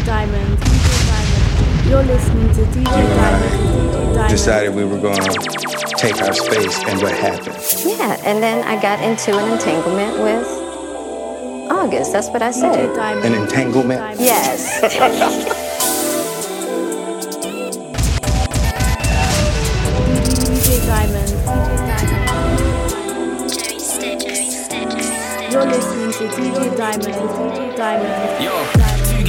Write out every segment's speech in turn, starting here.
DJ Diamond, DJ Diamond. You're listening to DJ Diamond, DJ Diamond. decided we were going to take our space, and what happened? Yeah, and then I got into an entanglement with August. That's what I DJ said. Diamond. An entanglement? Diamond. Yes. DJ Diamond, DJ Diamond. You're listening to DJ Diamond, DJ Diamond. Yo,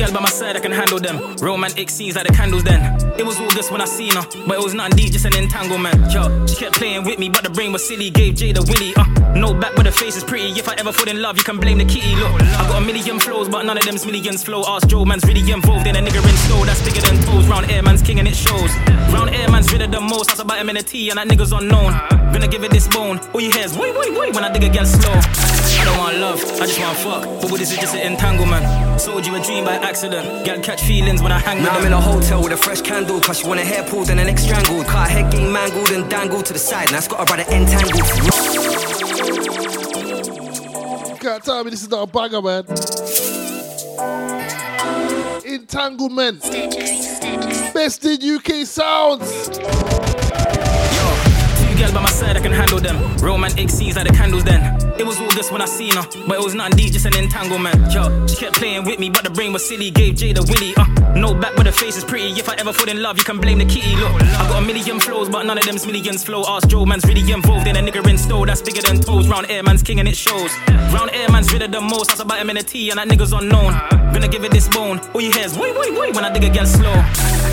two girls by my side, I can handle them. Romantic scenes like the candles then. It was all August when I seen her, but it was nothing deep, just an entanglement. Yo, she kept playing with me, but the brain was silly. Gave Jay the willy. Uh, no back, but the face is pretty. If I ever fall in love, you can blame the kitty. Look, I got a million flows, but none of them's millions flow. Ask Joe, man's really involved in a nigga in store that's bigger than toes. Round air, man's king and it shows. Round air, man's rid of the most. That's about him in a T, and that nigga's unknown. Gonna give it this bone. All you hear is wait, wait, wait when I dig it get slow. I don't want love, I just want fuck. But what this is just an entanglement. Sold you a dream by accident. Girl catch feelings when I hang with Now I'm them. in a hotel with a fresh candle, cause she want her hair pulled and her neck strangled. Car head getting mangled and dangled to the side. Now it's got her brother entangled. Can't tell me this is not a banger, man. Entanglement. Best in UK sounds. Girls by my side, I can handle them. Romantic scenes like the candles then. It was August when I seen her, but it was nothing deep, just an entanglement. Yo, she kept playing with me, but the brain was silly. Gave Jay the willy. Uh, no back, but the face is pretty. If I ever fall in love, you can blame the kitty. Look, I got a million flows, but none of them's millions flow. Ask Joe, man's really involved in a nigga in store that's bigger than toes. Round air, man's king and it shows. Round air, man's rid of the most. That's about him in a T, and that nigga's unknown. Gonna give it this bone. All you hear is wait, wait, wait when I dig get slow.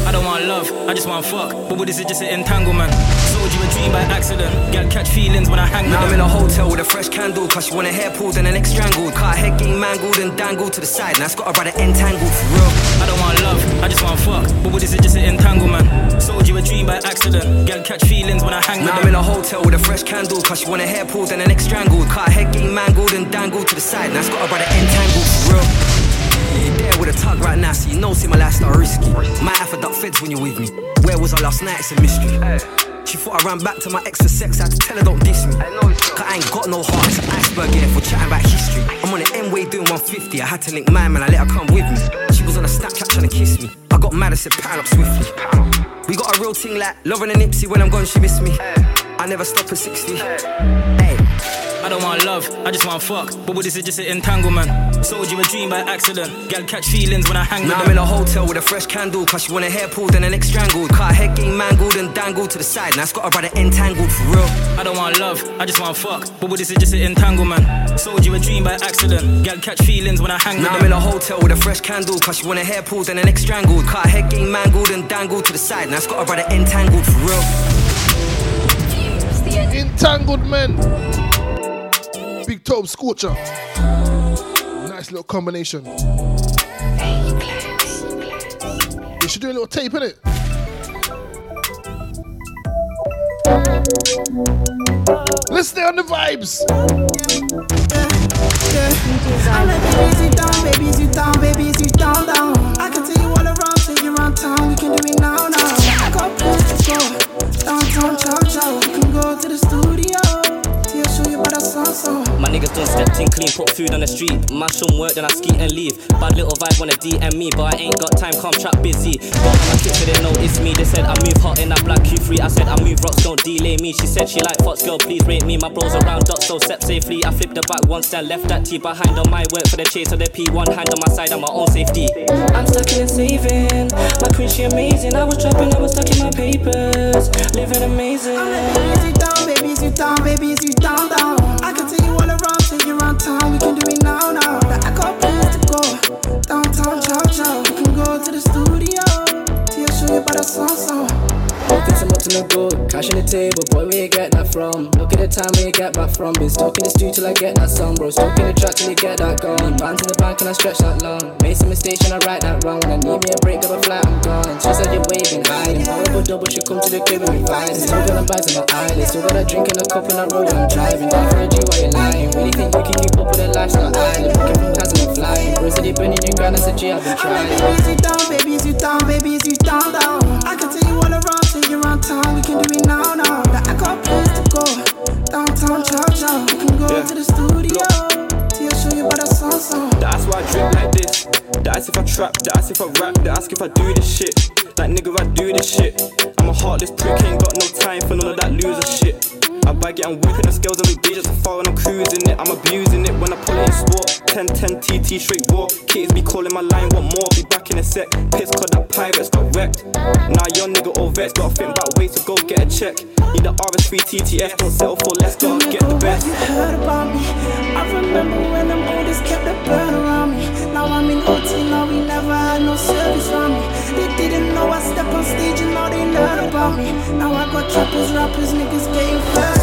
I don't want love, I just want fuck. But what this is just an entanglement. Sold you a dream by accident. Girl catch feelings when I hang Now I'm in a hotel with a fresh candle, cause she want her hair pulled and her neck strangled. Car head getting mangled and dangled to the side. Now it's got her brother entangled for real. I don't want love, I just want fuck. But what this is just an entanglement. Sold you a dream by accident. Girl catch feelings when I hang with Now I'm them. in a hotel with a fresh candle, cause she want her hair pulled and her neck strangled. Car head getting mangled and dangled to the side. Now it's got her brother entangled for real. With a tug right now, so you know, see my lifestyle risky. Might have to duck feds when you're with me. Where was I last night? It's a mystery. She thought I ran back to my ex for sex, I had to tell her don't diss me. Cause I ain't got no heart, it's an iceberg, yeah, for chatting about history. I'm on the M way doing 150, I had to link mine, man, I let her come with me. She was on a Snapchat trying to kiss me. I got mad, I said, pattern up swiftly. We got a real thing like Lauren and Nipsey, when I'm gone, she miss me. I never stop at 60. Hey. I don't want love, I just want fuck. But what this is just an entanglement. Sold you a dream by accident. Girl catch feelings when I hang with Now I'm in a hotel with a fresh candle, cause she want her hair pulled and her neck strangled. Car head getting mangled and dangled to the side. Now it's got her brother entangled for real. I don't want love, I just want fuck. But what this is just an entanglement. Sold you a dream by accident. Girl catch feelings when I hang with Now I'm them. in a hotel with a fresh candle, cause she want her hair pulled and her neck strangled. Car head getting mangled and dangled to the side. Now it's got her brother entangled for real. Entangled men. Big Tobz Scorcher. Nice little combination. You should do a little tape in it. Let's stay on the vibes. I can take you all around, you. We can do it now, now. Downtown, chow chow. We can go to the studio. My niggas done stepped in clean, put food on the street. Mash some work, then I ski and leave. Bad little vibe wanna DM me, but I ain't got time, come trap busy. Got my kids, they know it's me. They said I move hot in that black Q3. I said I move rocks, don't delay me. She said she like Fox, girl, please rate me. My bros around dot, so step safely. I flipped the back once, then left that T behind on my work for the chase of the P. One hand on my side, on my own safety. I'm stuck in saving. My queen, she amazing. I was dropping, I was stuck in my papers. Living amazing. Baby, sit down, baby, sit down, baby, sit down, down. Take you around town. We can do it now, now. But I got plans to go downtown, chow chow. We can go to the studio. Till I show you about a song, song. Walking some up to no good, cash on the table, boy, where you get that from? Look at the time where you get back from. Been stuck in the studio till I get that song, bro. Stuck in the track till you get that gone. Bands in the bank and I stretch that long. Made some mistakes and I right that wrong. When I need me a break, got a flat, I'm gone. She said you're waving, hiding. Horrible double, she come to the crib and we fighting. Still got them bags on my eyelids, still got a drink and a cup in that road when I'm driving. Down for a G while you're lying. Really think you can keep up with the lifestyle island? Looking from class and I'm flying. Bro said you been in your grind, I said, G, I've been trying. Baby, sit down, baby, sit down, baby, sit down, down. I can take you all around, take you around town. We can do it now, now. That I got plans to go downtown, chow chow. We can go Yeah. to the studio. Till I show you about a song, song. That's why I drip like this. That ask if I trap, ask if I rap, they ask if I do this shit. Like nigga, I do this shit. I'm a heartless prick, ain't got no time for none of that loser shit. I bag it, I'm whipping the scales on the beach just far when I'm cruising it. I'm abusing it when I pull it in sport. 10 10 TT straight raw. Kids be calling my line, want more? Be back in a sec. Piss cause that pirates got wrecked. Now your nigga all vets, gotta think about ways to go get a check. Need the RS3 TTF, don't settle for less, gotta get the best. You heard about me. I remember when them oldest kept the bird around me. Now I'm in OT, now we never had no service on me. Now I got trappers, rappers, niggas getting fed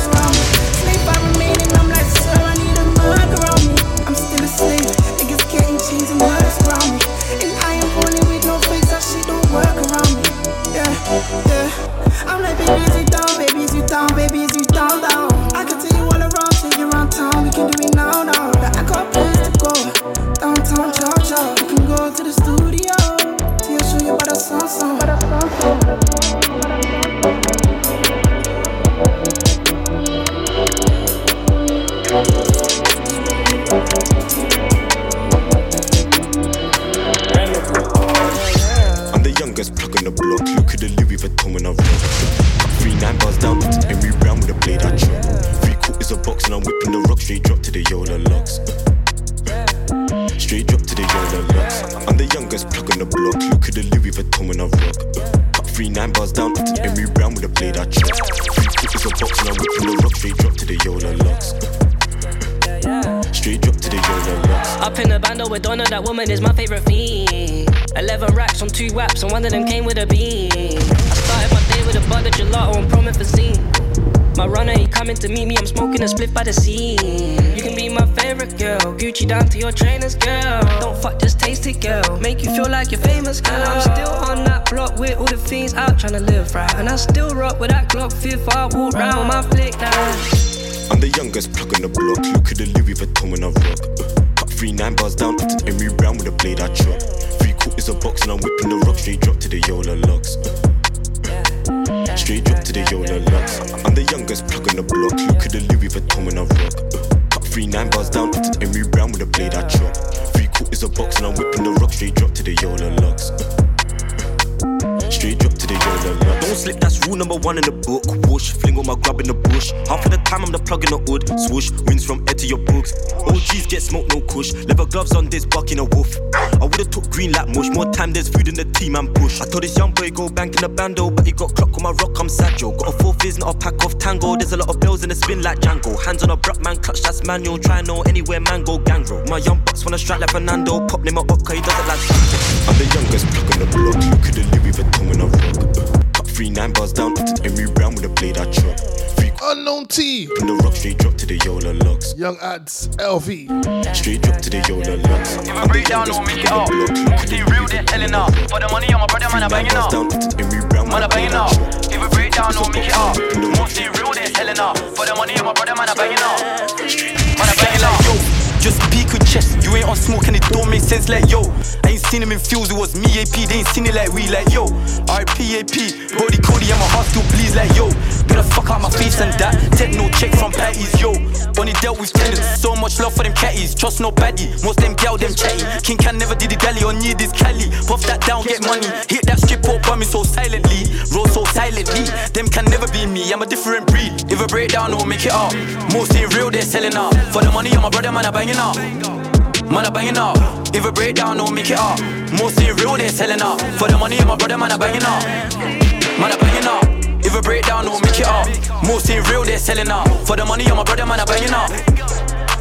one of them came with a beam. I started my day with a butter gelato and promethazine. My runner, he coming to meet me, I'm smoking a split by the scene. You can be my favorite girl, Gucci down to your trainers, girl. Don't fuck, taste it, girl. Make you feel like you're famous, girl. I'm still on that block with all the things out trying to live right. And I still rock with that Glock 5 I walk round with my flick down. I'm the youngest plug on the block. Look at the Louis Vuitton when I rock. Cut three nine bars down, Henry Brown with a blade I chop. Quarters a box and I'm whipping the rock straight drop to the Yola locks. Straight drop to the Yola locks. I'm the youngest plug on the block. Look at the Louis Vuitton when I rock. Cut three nine bars down, Henry Brown with a blade I chop. Three quarters a box and I'm whipping the rock straight drop to the Yola locks. Straight to the locks. Don't slip, that's rule number one in the book. Whoosh, fling all my grub in the bush. Half of the time I'm the plug in the hood. Swoosh, wins from Ed to your books. OGs get smoked, no kush. Leather gloves on this, bucking a wolf. I would've took green like mush. More time, there's food in the team and push. I told this young boy go bank in the bando, but he got clock on my rock, I'm Sajo. Got a four fizz, not a pack of tango. There's a lot of bells in the spin like Django. Hands on a bruck man, clutch that's manual. Try know anywhere man go gangrel. My young bucks wanna strike like Fernando. Pop name up, cause he doesn't like Sancho. I'm the youngest plug on the block. Look at the Louis Vuitton when I rock. Cut three nine bars down, Henry Brown with a blade I chop. Three Unknown T. in the rock straight drop to the Yola locks. Young Adz, LV. Straight drop to the Yola locks. If I break down, don't make it up. Mostly real, they're telling up. For the money, I'm a brother, man, I'm banging up. Henry Brown Man, I'm banging up. If I break down, don't make it up. Mostly real, they're telling up. For the money, I'm a brother, man, I'm banging up. Man, I'm banging up. Just speak with chest. Ain't on smoke and it don't make sense like yo. I ain't seen him in fields, it was me AP. They ain't seen it like we like yo. RP AP, Brody Cody, and my heart still bleeds like yo. Get the fuck out my face and that. Take no check from patties, yo. Only dealt with tenants, so much love for them catties. Trust no baddie, most them gal them chatty. King can never did the galley or need this Cali. Puff that down, get money. Hit that strip up on me so silently. Roll so silently. Them can never be me, I'm a different breed. If I break down, don't make it up. Most ain't real, they're selling up. For the money, I'm a brother, man, I'm banging up. Man, I'm banging up. If I break down, don't make it up. Most ain't real, they're selling up. For the money, I'm brother, man, I'm banging up. Man, I'm banging up. If I break down, don't make it up. Most ain't real, they're selling up. For the money, I'm brother, man, I'm banging up.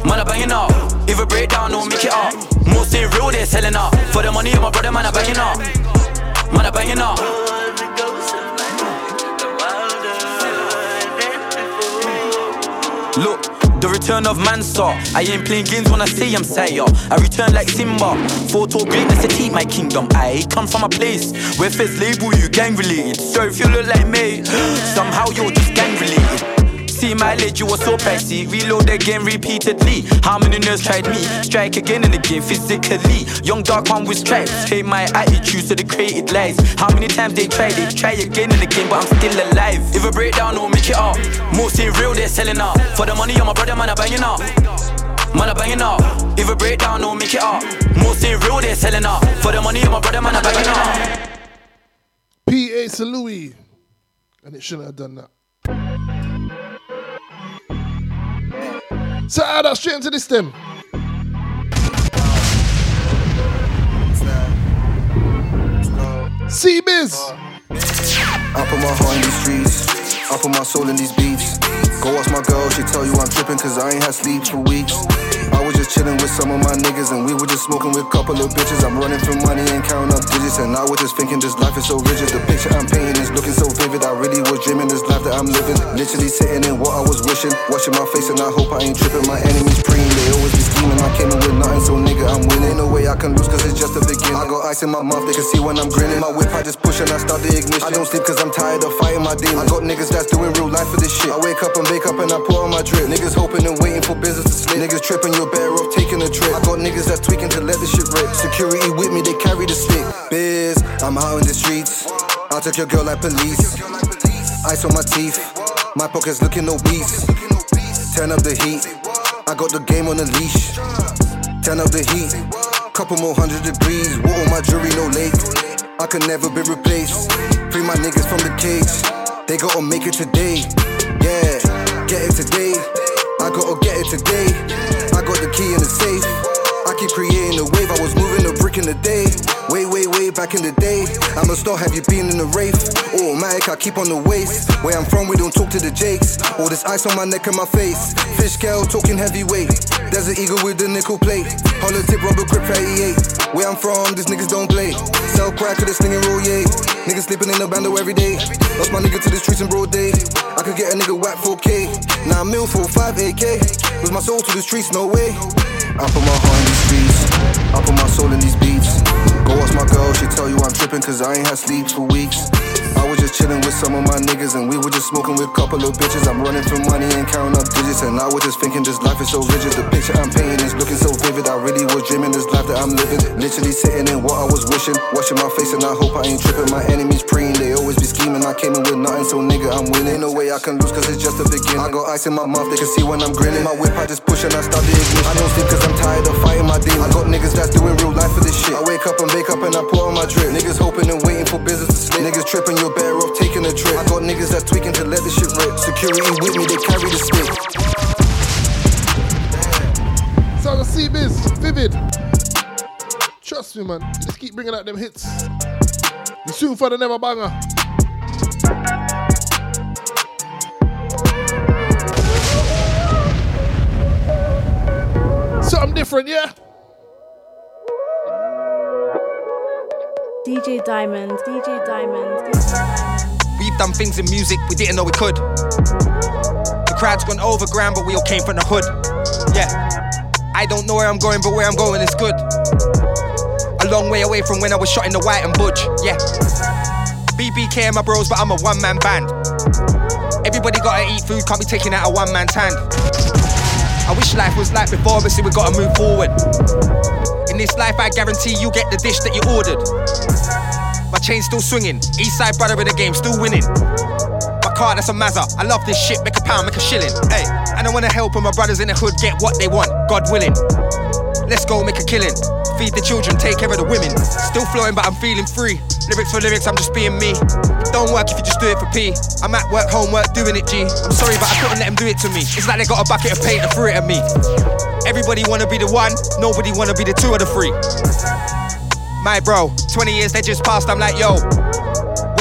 Man, I'm banging up. If I break down, don't make it up. Most ain't real, they're selling up. For the money, I'm brother, man, I'm banging up. Man, I'm banging up. Look, return of Mansa. I ain't playing games when I say I'm Saya. I return like Simba. Photo greatness to keep my kingdom. I come from a place where first label you gang related. So if you look like me, somehow you're just gang related. My lid, you were so pricey. Reload again repeatedly. How many nerves tried me? Strike again and again physically. Young dark one with stripes. Hate my attitude, so they created lies. How many times they tried it? Try again and again, but I'm still alive. If I break down, don't make it up. Most ain't real, they're selling up. For the money, I'm a brother, man, I'm banging up. man, I'm banging up. Either break down or make it up. Most stay real, they're selling up. For the money, my brother, man, I'm banging up. Pa Salieu. And it shouldn't have done that. So add that straight into this them. C-Biz. I put my heart in these streets. I put my soul in these beats. Go ask my girl, she tell you I'm tripping cause I ain't had sleep for weeks. I was just chilling with some of my niggas and we were just smoking with a couple of bitches. I'm running for money and counting up digits and I was just thinking this life is so rigid. The picture I'm painting is looking so vivid. I really was dreaming this life that I'm living. Literally sitting in what I was wishing. Watching my face and I hope I ain't tripping. My enemies praying, they always be scheming. I came in with nothing, so nigga, I'm winning. No way I can lose cause it's just the beginning. I got ice in my mouth, they can see when I'm grinning. My whip, I just push and I start the ignition. I don't sleep cause I'm tired of fighting my demons. I got niggas that's doing real life for this shit. I wake up and wake up and I pour on my drip. Niggas hoping and waiting for business to slip. Niggas tripping, you're better off taking a trip. I got niggas that's tweaking to let the shit rip. Security with me, they carry the stick. Biz, I'm out in the streets. I took your girl like police. Ice on my teeth. My pockets looking obese. Turn up the heat. I got the game on the leash. Turn up the heat. Couple more hundred degrees. Water my jewelry, no lake. I could never be replaced. Free my niggas from the cage. They gotta make it today. Yeah, get it today. I gotta get it today. I got the key in the safe. Keep creating a wave. I was moving a brick in the day. Way, way, way back in the day. I'm a star. Have you been in the rave? Oh, Automatic, I keep on the waist. Where I'm from, we don't talk to the Jakes. All this ice on my neck and my face. Fish scale, talking heavyweight. An eagle with the nickel plate. Hollow tip, rubber grip 38. Where I'm from, these niggas don't play. Sell crack to the slinging roll, yeah. Niggas sleeping in the bando every day. Lost my nigga to the streets in broad day. I could get a nigga whack 4K. Now I'm mil for 5 AK. With my soul to the streets, no way. I put my heart in these streets. I put my soul in these beats. Go ask my girl, she tell you I'm tripping cause I ain't had sleep for weeks. I was just chilling with some of my niggas and we were just smoking with a couple of bitches. I'm running for money and counting up digits and I was just thinking this life is so rigid. The picture I'm painting is looking so vivid. I really was dreaming this life that I'm living. Literally sitting in what I was wishing. Watching my face and I hope I ain't tripping. My enemies praying, they always be scheming. I came in with nothing, so nigga, I'm winning. Ain't no way I can lose cause it's just the beginning. I got ice in my mouth, they can see when I'm grinning. My whip, I just push and I start the ignition. I don't sleep cause I'm tired of fighting my demons. I got niggas that's doing real life for this shit. I wake up and wake up and I pour on my drip. Niggas hoping and waiting for business to slip. Niggas tripping, you're better off taking a trip. I got niggas that's tweaking to let the shit rip. Security with me, they carry the stick. Sound of C-Biz, vivid. Trust me, man. Just keep bringing out them hits. You soon for the never banger. Something different, yeah? DJ Diamond, DJ Diamond, DJ Diamond. We've done things in music we didn't know we could. The crowd's gone overground, but we all came from the hood. Yeah. I don't know where I'm going, but where I'm going is good. A long way away from when I was shot in the white and budge. Yeah. BBK and my bros, but I'm a one man band. Everybody gotta eat food, can't be taken out of one man's hand. I wish life was like before, but see, we gotta move forward. In this life, I guarantee you get the dish that you ordered. My chain's still swinging, east side brother in the game, still winning. My car, that's a Mazda. I love this shit, make a pound, make a shilling. Hey, and I wanna help all my brothers in the hood get what they want, God willing. Let's go make a killing. Feed the children, take care of the women. Still flowing, but I'm feeling free. Lyrics for lyrics, I'm just being me. Don't work if you just do it for P. I'm at work, homework, doing it, G. I'm sorry, but I couldn't let them do it to me. It's like they got a bucket of paint and threw it at me. Everybody wanna be the one, nobody wanna be the two or the three. My bro, 20 years they just passed, I'm like, yo,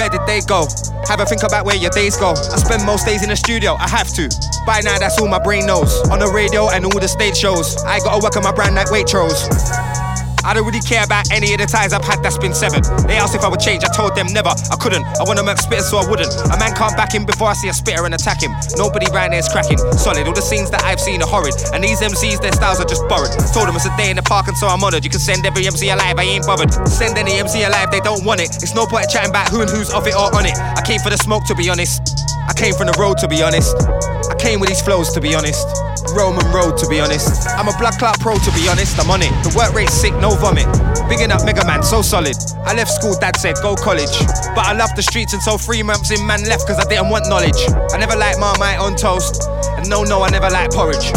where did they go? Have a think about where your days go. I spend most days in the studio, I have to. By now, that's all my brain knows. On the radio and all the stage shows. I gotta work on my brand like Waitrose. I don't really care about any of the ties I've had that's been severed. They asked if I would change, I told them never. I couldn't. I wanna make spitter, so I wouldn't. A man can't back him before I see a spitter and attack him. Nobody round there's cracking. Solid. All the scenes that I've seen are horrid. And these MCs, their styles are just borrowed. Told them it's a day in the park and so I'm honored. You can send every MC alive, I ain't bothered. Send any MC alive, they don't want it. It's no point chatting about who and who's off it or on it. I came for the smoke to be honest. I came from the road to be honest. I came with these flows to be honest. Roman road to be honest. I'm a blood clot pro to be honest. I'm on it. The work rate's sick, no vomit. Bigging up Mega Man, so solid. I left school, dad said go college. But I love the streets until three months in man left cause I didn't want knowledge. I never liked Marmite on toast. And no, no, I never liked porridge.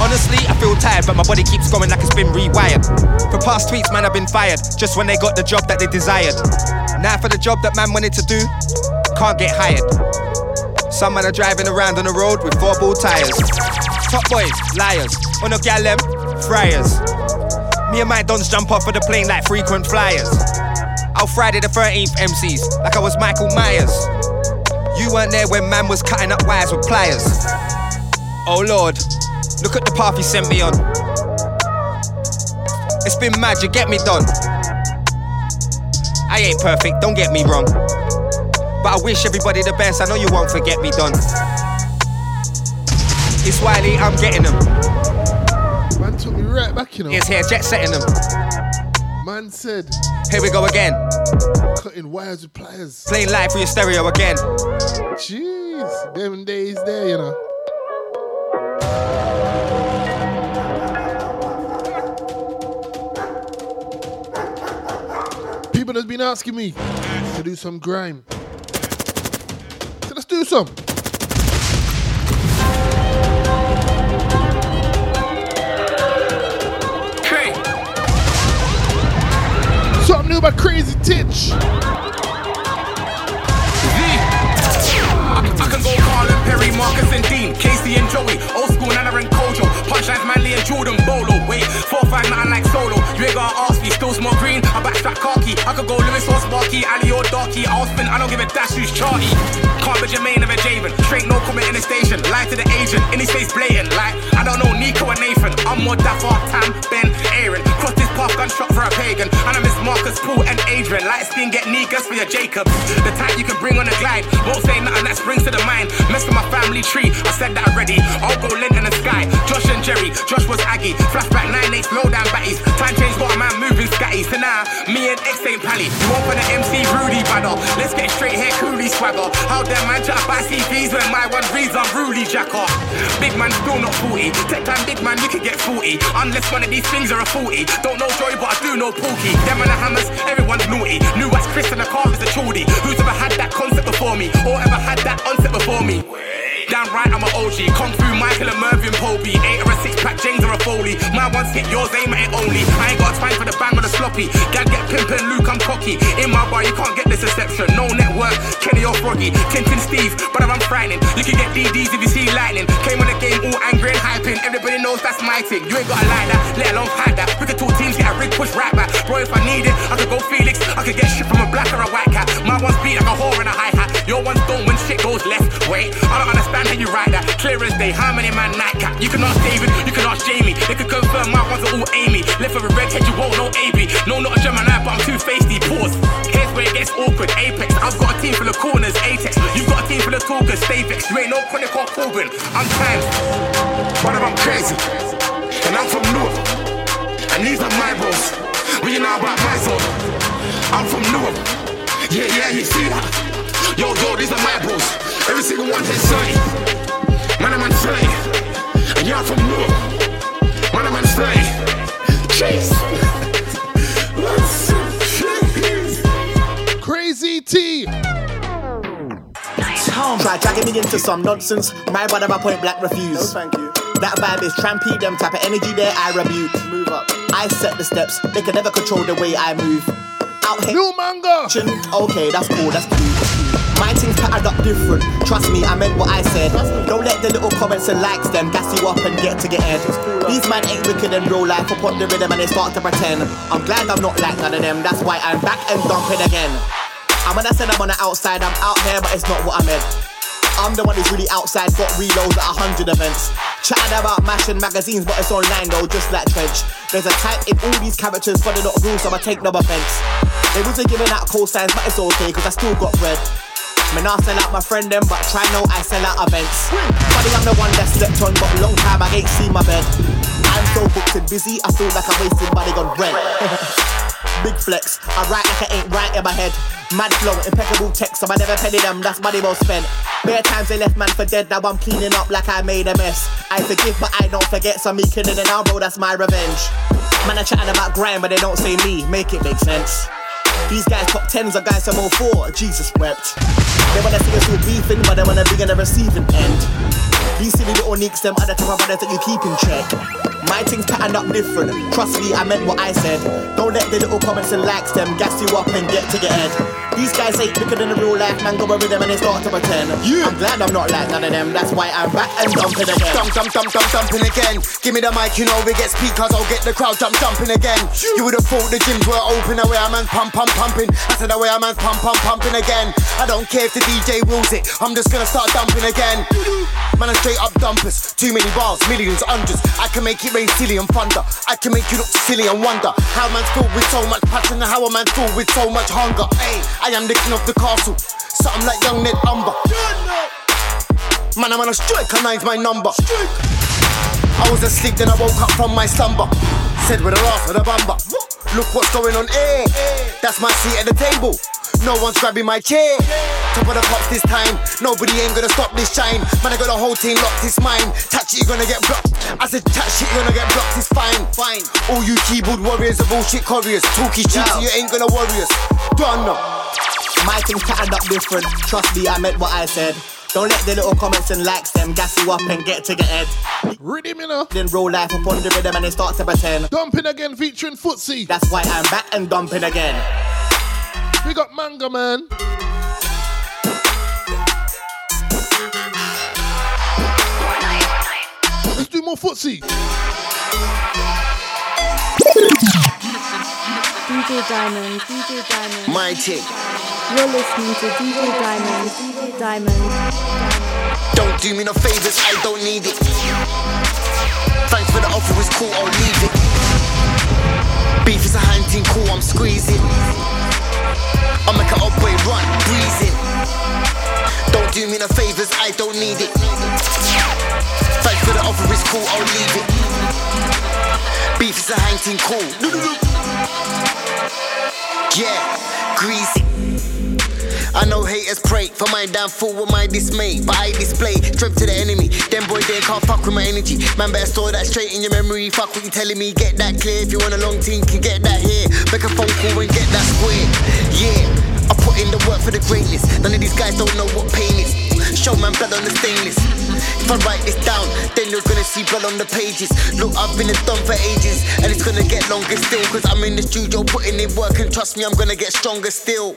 Honestly, I feel tired, but my body keeps going like it's been rewired. For past tweets, man, I've been fired just when they got the job that they desired. Now for the job that man wanted to do, can't get hired. Some man are driving around on the road with four ball tires. Top boys, liars. Oh, on a gal them, friars. Me and my dons jump off of the plane like frequent flyers. I'll Friday the 13th MCs like I was Michael Myers. You weren't there when man was cutting up wires with pliers. Oh Lord, look at the path he sent me on. It's been mad, you get me done. I ain't perfect, don't get me wrong. But I wish everybody the best, I know you won't forget me done. It's Wiley, I'm getting them. Man took me right back, you know. It's here, jet setting them. Man said, Here we go again. cutting wires with pliers. Playing live for your stereo again. Jeez, them days there, you know. People has been asking me to do some grime. Some. Hey. Something new by Crazy Titch. I can go Carlin, Perry, Marcus and Dean, Casey and Joey, old school Nana and Kojo, punchlines Manly and Jordan Bolo. Wait, four five nothing like solo. You ain't gotta ask me, still small green. I backstrap khaki. I could go Lewis or Sparky, Ali or Darky. I'll spin, I don't give a dash who's Charlie. Can't be Jermaine of a Javen. Straight no comment in the station. Lie to the agent, in his face blatant. Like I don't know Nico and Nathan. I'm more Dapper, Tam, Ben, gunshot for a pagan. And I miss Marcus, Paul, and Adrian. Light skin, get niggas for your Jacobs. The type you can bring on a glide. Won't say nothing that springs to the mind. Mess with my family tree. I said that already. I'll go lint in the sky. Josh and Jerry. Josh was Aggie. Flashback 9 8 slow down batties. Time scatty. So now, me and X ain't pally. You for the MC Rudy brother. Let's get straight here, coolie swagger. How damn man try to buy CVs when my one reads Rudy Jacker. Big man still not 40. Tech time, big man, you can get 40. Unless one of these things are a 40. Don't know Joy, but I do know Pookie. Them and the hammers, everyone's naughty. New as Chris and the car is a chordy. Who's ever had that concept before me? Or ever had that onset before me? Damn right, I'm an OG. Kung Fu Michael and Mervyn Popey. Eight or a six pack, James or a Foley. My one's hit, yours aim at it only. I ain't got time for the bang or the sloppy. Gal get pimpin', Luke, I'm cocky. In my bar, you can't get this exception. No network, Kenny or Froggy. Tintin Steve, but if I'm frightening. You can get DDs if you see lightning. Came on the game all angry and hyping. Everybody knows that's my thing. You ain't gotta lie that, let alone hide that. We could two teams, get a rig push right back. Bro, if I need it, I could go Felix. I could get shit from a black or a white cat. My one's beat like a whore and a hi hat. Your one's don't when shit goes left. Wait, I don't understand how you write that. Clear as day, how many man nightcap? You can ask David, you can ask Jamie. They could confirm my ones are all Amy. Left with a red head, you won't know AB. No, not a Gemini, but I'm too feisty. Pause. Here's where it gets awkward. Apex, I've got a team full of corners. Apex. you've got a team full of talkers. Fixed. You ain't no chronic or Corbin. I'm timed, but I'm crazy. And I'm from North. And these are my bros. When you know about my zone, I'm from North. Yeah, yeah, you see that? Yo, yo, these are my bros. Every single one is sorry. Man, I'm on slay. And you're from North. Man, I'm on slay. Chase. Crazy T. Try dragging me into some nonsense. My brother, my point blank refuse. No, thank you. That vibe is trampy, them type of energy there, I rebuke. Move up. I set the steps, they can never control the way I move. Out here. New manga! Okay, that's cool, that's cute. Things patterned up different. Trust me, I meant what I said. Don't let the little comments and likes them gas you up and get to get head. These man ain't wicked in real life. Upon the rhythm and they start to pretend. I'm glad I'm not like none of them. That's why I'm back and dumping again. And when I said I'm on the outside, I'm out here, but it's not what I meant. I'm the one who's really outside, got reloads at a hundred events. Chatting about mashing magazines, but it's online though, just like Trench. There's a type in all these characters, but they're not rules, so I take no offense. They wasn't giving out call signs, but it's okay, cause I still got bread. Me not sell out my friend them, but try know I sell out events. Funny, I'm the one that slept on, but long time I ain't seen my bed. I'm so booked and busy, I feel like I'm wasting money on rent. big flex. I write like I ain't right in my head. Mad flow, impeccable text, so I never penny them, that's money well spent. Bare times they left man for dead, now I'm cleaning up like I made a mess. I forgive, but I don't forget, so me killing now, bro, that's my revenge. Man, I chatting about grind, but they don't say me, make it make sense. These guys top tens are guys I'm all for, Jesus wept. They wanna see us all beefing, but they wanna be on the receiving end. These silly little nicks, them other type of brothers that you keep in check. My things patterned up different. Trust me, I meant what I said. Don't let the little comments and likes them gas you up and get to your head. These guys ain't bigger than the real life, man. Go with them and they start to pretend. Yeah. I'm glad I'm not like none of them. That's why I'm back and dumping again. Dump, dump, dump, dump, dumping again. Give me the mic, you know we get speakers. I'll get the crowd jump, jumping again. You would have thought the gyms were open. The way a man's pump, pump, pumping. I said the way a man's pump, pump, pumping again. I don't care if the DJ rules it. I'm just gonna start dumping again. Man, I'm straight up dumpers. Too many bars, millions, hundreds. I can make it silly and thunder. I can make you look silly and wonder how man's filled with so much passion and how a man's filled with so much hunger. Hey, I am the king of the castle. Something like young Ned Umber. Man, I'm on a strike, and nine's my number. I was asleep, then I woke up from my slumber. Said with a laugh with a bumper. Look what's going on, eh? That's my seat at the table. No one's grabbing my chair. Top of the pops this time. Nobody ain't gonna stop this shine. Man, I got the whole team locked, it's mine. Touch it, you're gonna get blocked. I said, touch it, you're gonna get blocked, it's fine. Fine. All you keyboard warriors are bullshit couriers. Talkie cheats, you ain't gonna worry us. Done know. My things patterned up different. Trust me, I meant what I said. Don't let the little comments and likes them gas you up and get to your head. Rhythm, you know. Then roll life upon the rhythm and it starts to pretend. Dumping again featuring Footsie. That's why I'm back and dumping again. We got Manga Man. Let's do more Footsie. DJ Diamond, DJ Diamond. My tick. You're listening to DJ Diamond, DJ Diamond. Don't do me no favors, I don't need it. Thanks for the offer, it's cool, I'll leave it. Beef is a hunting cool, I'm squeezing. I'll make an upway run, breezing. Don't do me no favors, I don't need it. Thanks for the offer, it's cool, I'll leave it. Beef is a hunting cool. Yeah, greasy. I know haters pray for my downfall with my dismay, but I display strength to the enemy. Them boy they can't fuck with my energy. Man better store that straight in your memory. Fuck what you telling me, get that clear. If you want a long team, can get that here. Make a phone call and get that square. Yeah, I put in the work for the greatness. None of these guys don't know what pain is. Show man blood on the stainless. If I write this down, then you're gonna see blood on the pages. Look, I've been a dumb for ages, and it's gonna get longer still. Cause I'm in the studio putting in work, and trust me, I'm gonna get stronger still.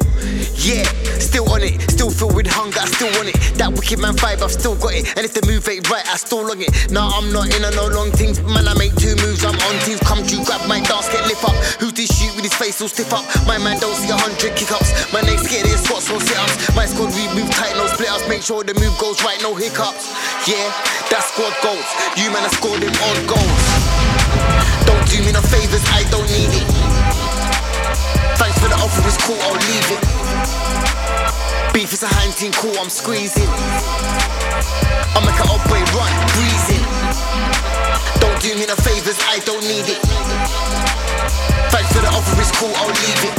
Yeah, still on it, still filled with hunger, I still want it. That wicked man vibe, I've still got it. And if the move ain't right, I still long it. Nah, I'm not in on no long things, man. I make two moves, I'm on teams. Come to grab my dance, get lift up. Who's this shoot with his face all stiff up? My man don't see a hundred kick ups. My name's scared of squats, no sit ups. My squad, we move tight, no split ups. Make sure the move goes right, no hiccups. Yeah, that's squad goals. You man I scored them on goals. Don't do me no favors, I don't need it. Thanks for the offer, it's cool, I'll leave it. Beef is a hunting cool, I'm squeezing. I make an upway run, breezing. Don't do me no favors, I don't need it. Thanks for the offer, it's cool, I'll leave it.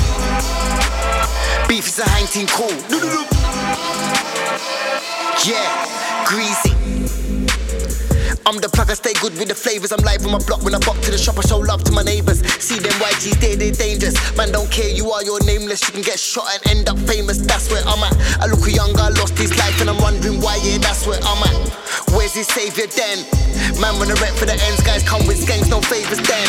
Beef is a hunting cool. Yeah, greasy. I'm the plug, I stay good with the flavors. I'm live on my block when I bop to the shop. I show love to my neighbors. See them YGs, they they dangerous. Man, don't care, you are your nameless. You can get shot and end up famous. That's where I'm at. I look young guy, lost his life, and I'm wondering why. Yeah, that's where I'm at. Where's his savior then? Man, when I rent for the ends, guys come with skanks, no favors then.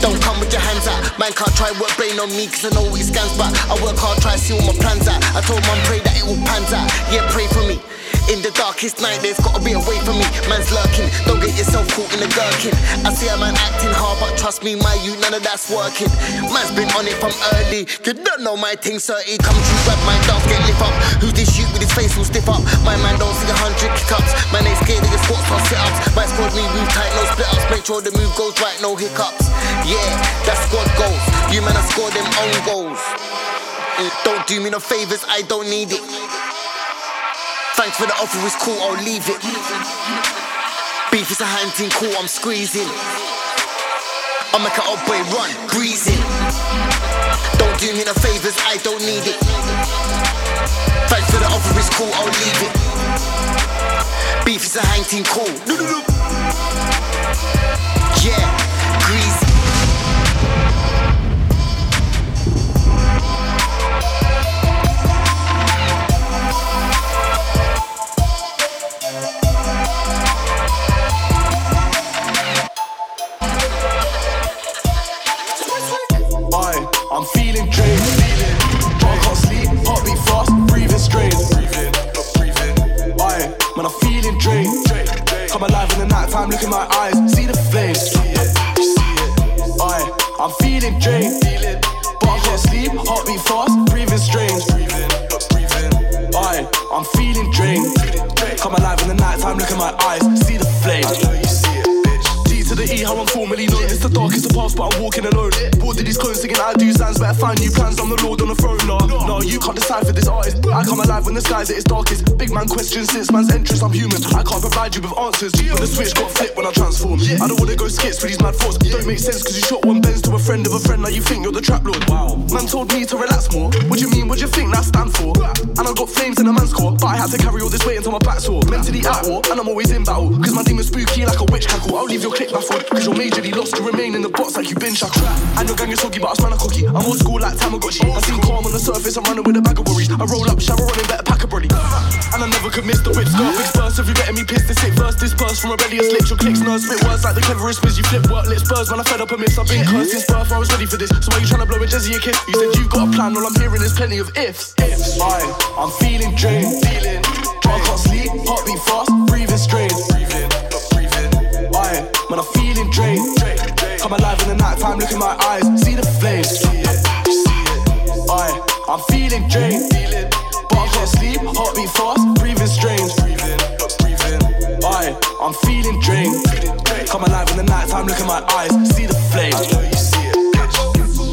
Don't come with your hands out. Man can't try work brain on me, cause I know it scans, but I work hard, try see all my plans out. I told mum, pray that it all pans out. Yeah, pray for me. In the darkest night, there's gotta be a way for me. Man's lurking, don't get yourself caught in the gherkin. I see a man acting hard, but trust me, my youth, none of that's working. Man's been on it from early. You don't know my thing, sir. He come true, grab my dance, get lift up. Who's this shoot with his face all stiff up? My man don't see a hundred kick ups. Man ain't scared of your squats or sit ups. My squad me move tight, no split ups. Make sure the move goes right, no hiccups. Yeah, that's squad goals. You man, I score them own goals. Mm, don't do me no favors, I don't need it. Thanks for the offer, it's cool, I'll leave it. Beef is a hunting cool, I'm squeezing. I make an boy run, breezing. ain't a favors, I don't need it. Thanks for the offer, it's cool, I'll leave it. Beef is a hang team, cool. Yeah, time, look in my eyes, see the flames. Aye, I'm feeling drained. But I can't sleep, heartbeat fast, breathing strange. Aye, I'm feeling drained. Come alive in the night time, look in my eyes, see the flames. D to the E, how I'm known. It's the darkest of past, but I'm walking alone. Bored of these clones singing I do sounds, better find new plans. I'm the lord on the throne. No, no, you can't decipher this artist. I come alive when the skies at its darkest. Big man questions since man's entrance. I'm human. I can't provide you with answers. But the switch got flipped when I transform. I don't wanna go skits with these mad thoughts. Don't make sense cause you shot one Benz to a friend of a friend. Now you think you're the trap lord. Wow. Man told me to relax more. What do you mean? What do you think that stand for? And I got flames in a man's core, but I had to carry all this weight until my back sore. Mentally at war, and I'm always in battle. Cause my demon's spooky like a witch cackle. I'll leave your click baffled. Cause you're majorly lost to remain in the box like you've been shackled. And your gang is soggy, but I smell a cocky. I'm old school like Tamagotchi. I seem calm on the surface, I'm running with a bag of worries. I roll up, shower running, better pack a brody. And I never could miss the whip burst if you're getting me pissed. The sick verse dispersed from rebellious lips. Your clicks nerves spit words like the cleverest biz. You flip work lips spurs when I fed up a miss. I've been cursed since birth, I was ready for this. So why you trying to blow a Jezzy a kiss? You said you've got a plan, all I'm hearing is plenty of ifs. Ifs. Aye, I'm feeling drained. Feeling. I can't sleep, heartbeat fast, breathing strange. Breathing, breathing. Aye, man, I'm feeling drained. Come alive in the night time, look in my eyes, see the flames. Aye, I'm feeling drained. But I can't sleep, heartbeat fast, breathing strange. Aye, I'm feeling drained. Come alive in the night time, look in my eyes, see the flames.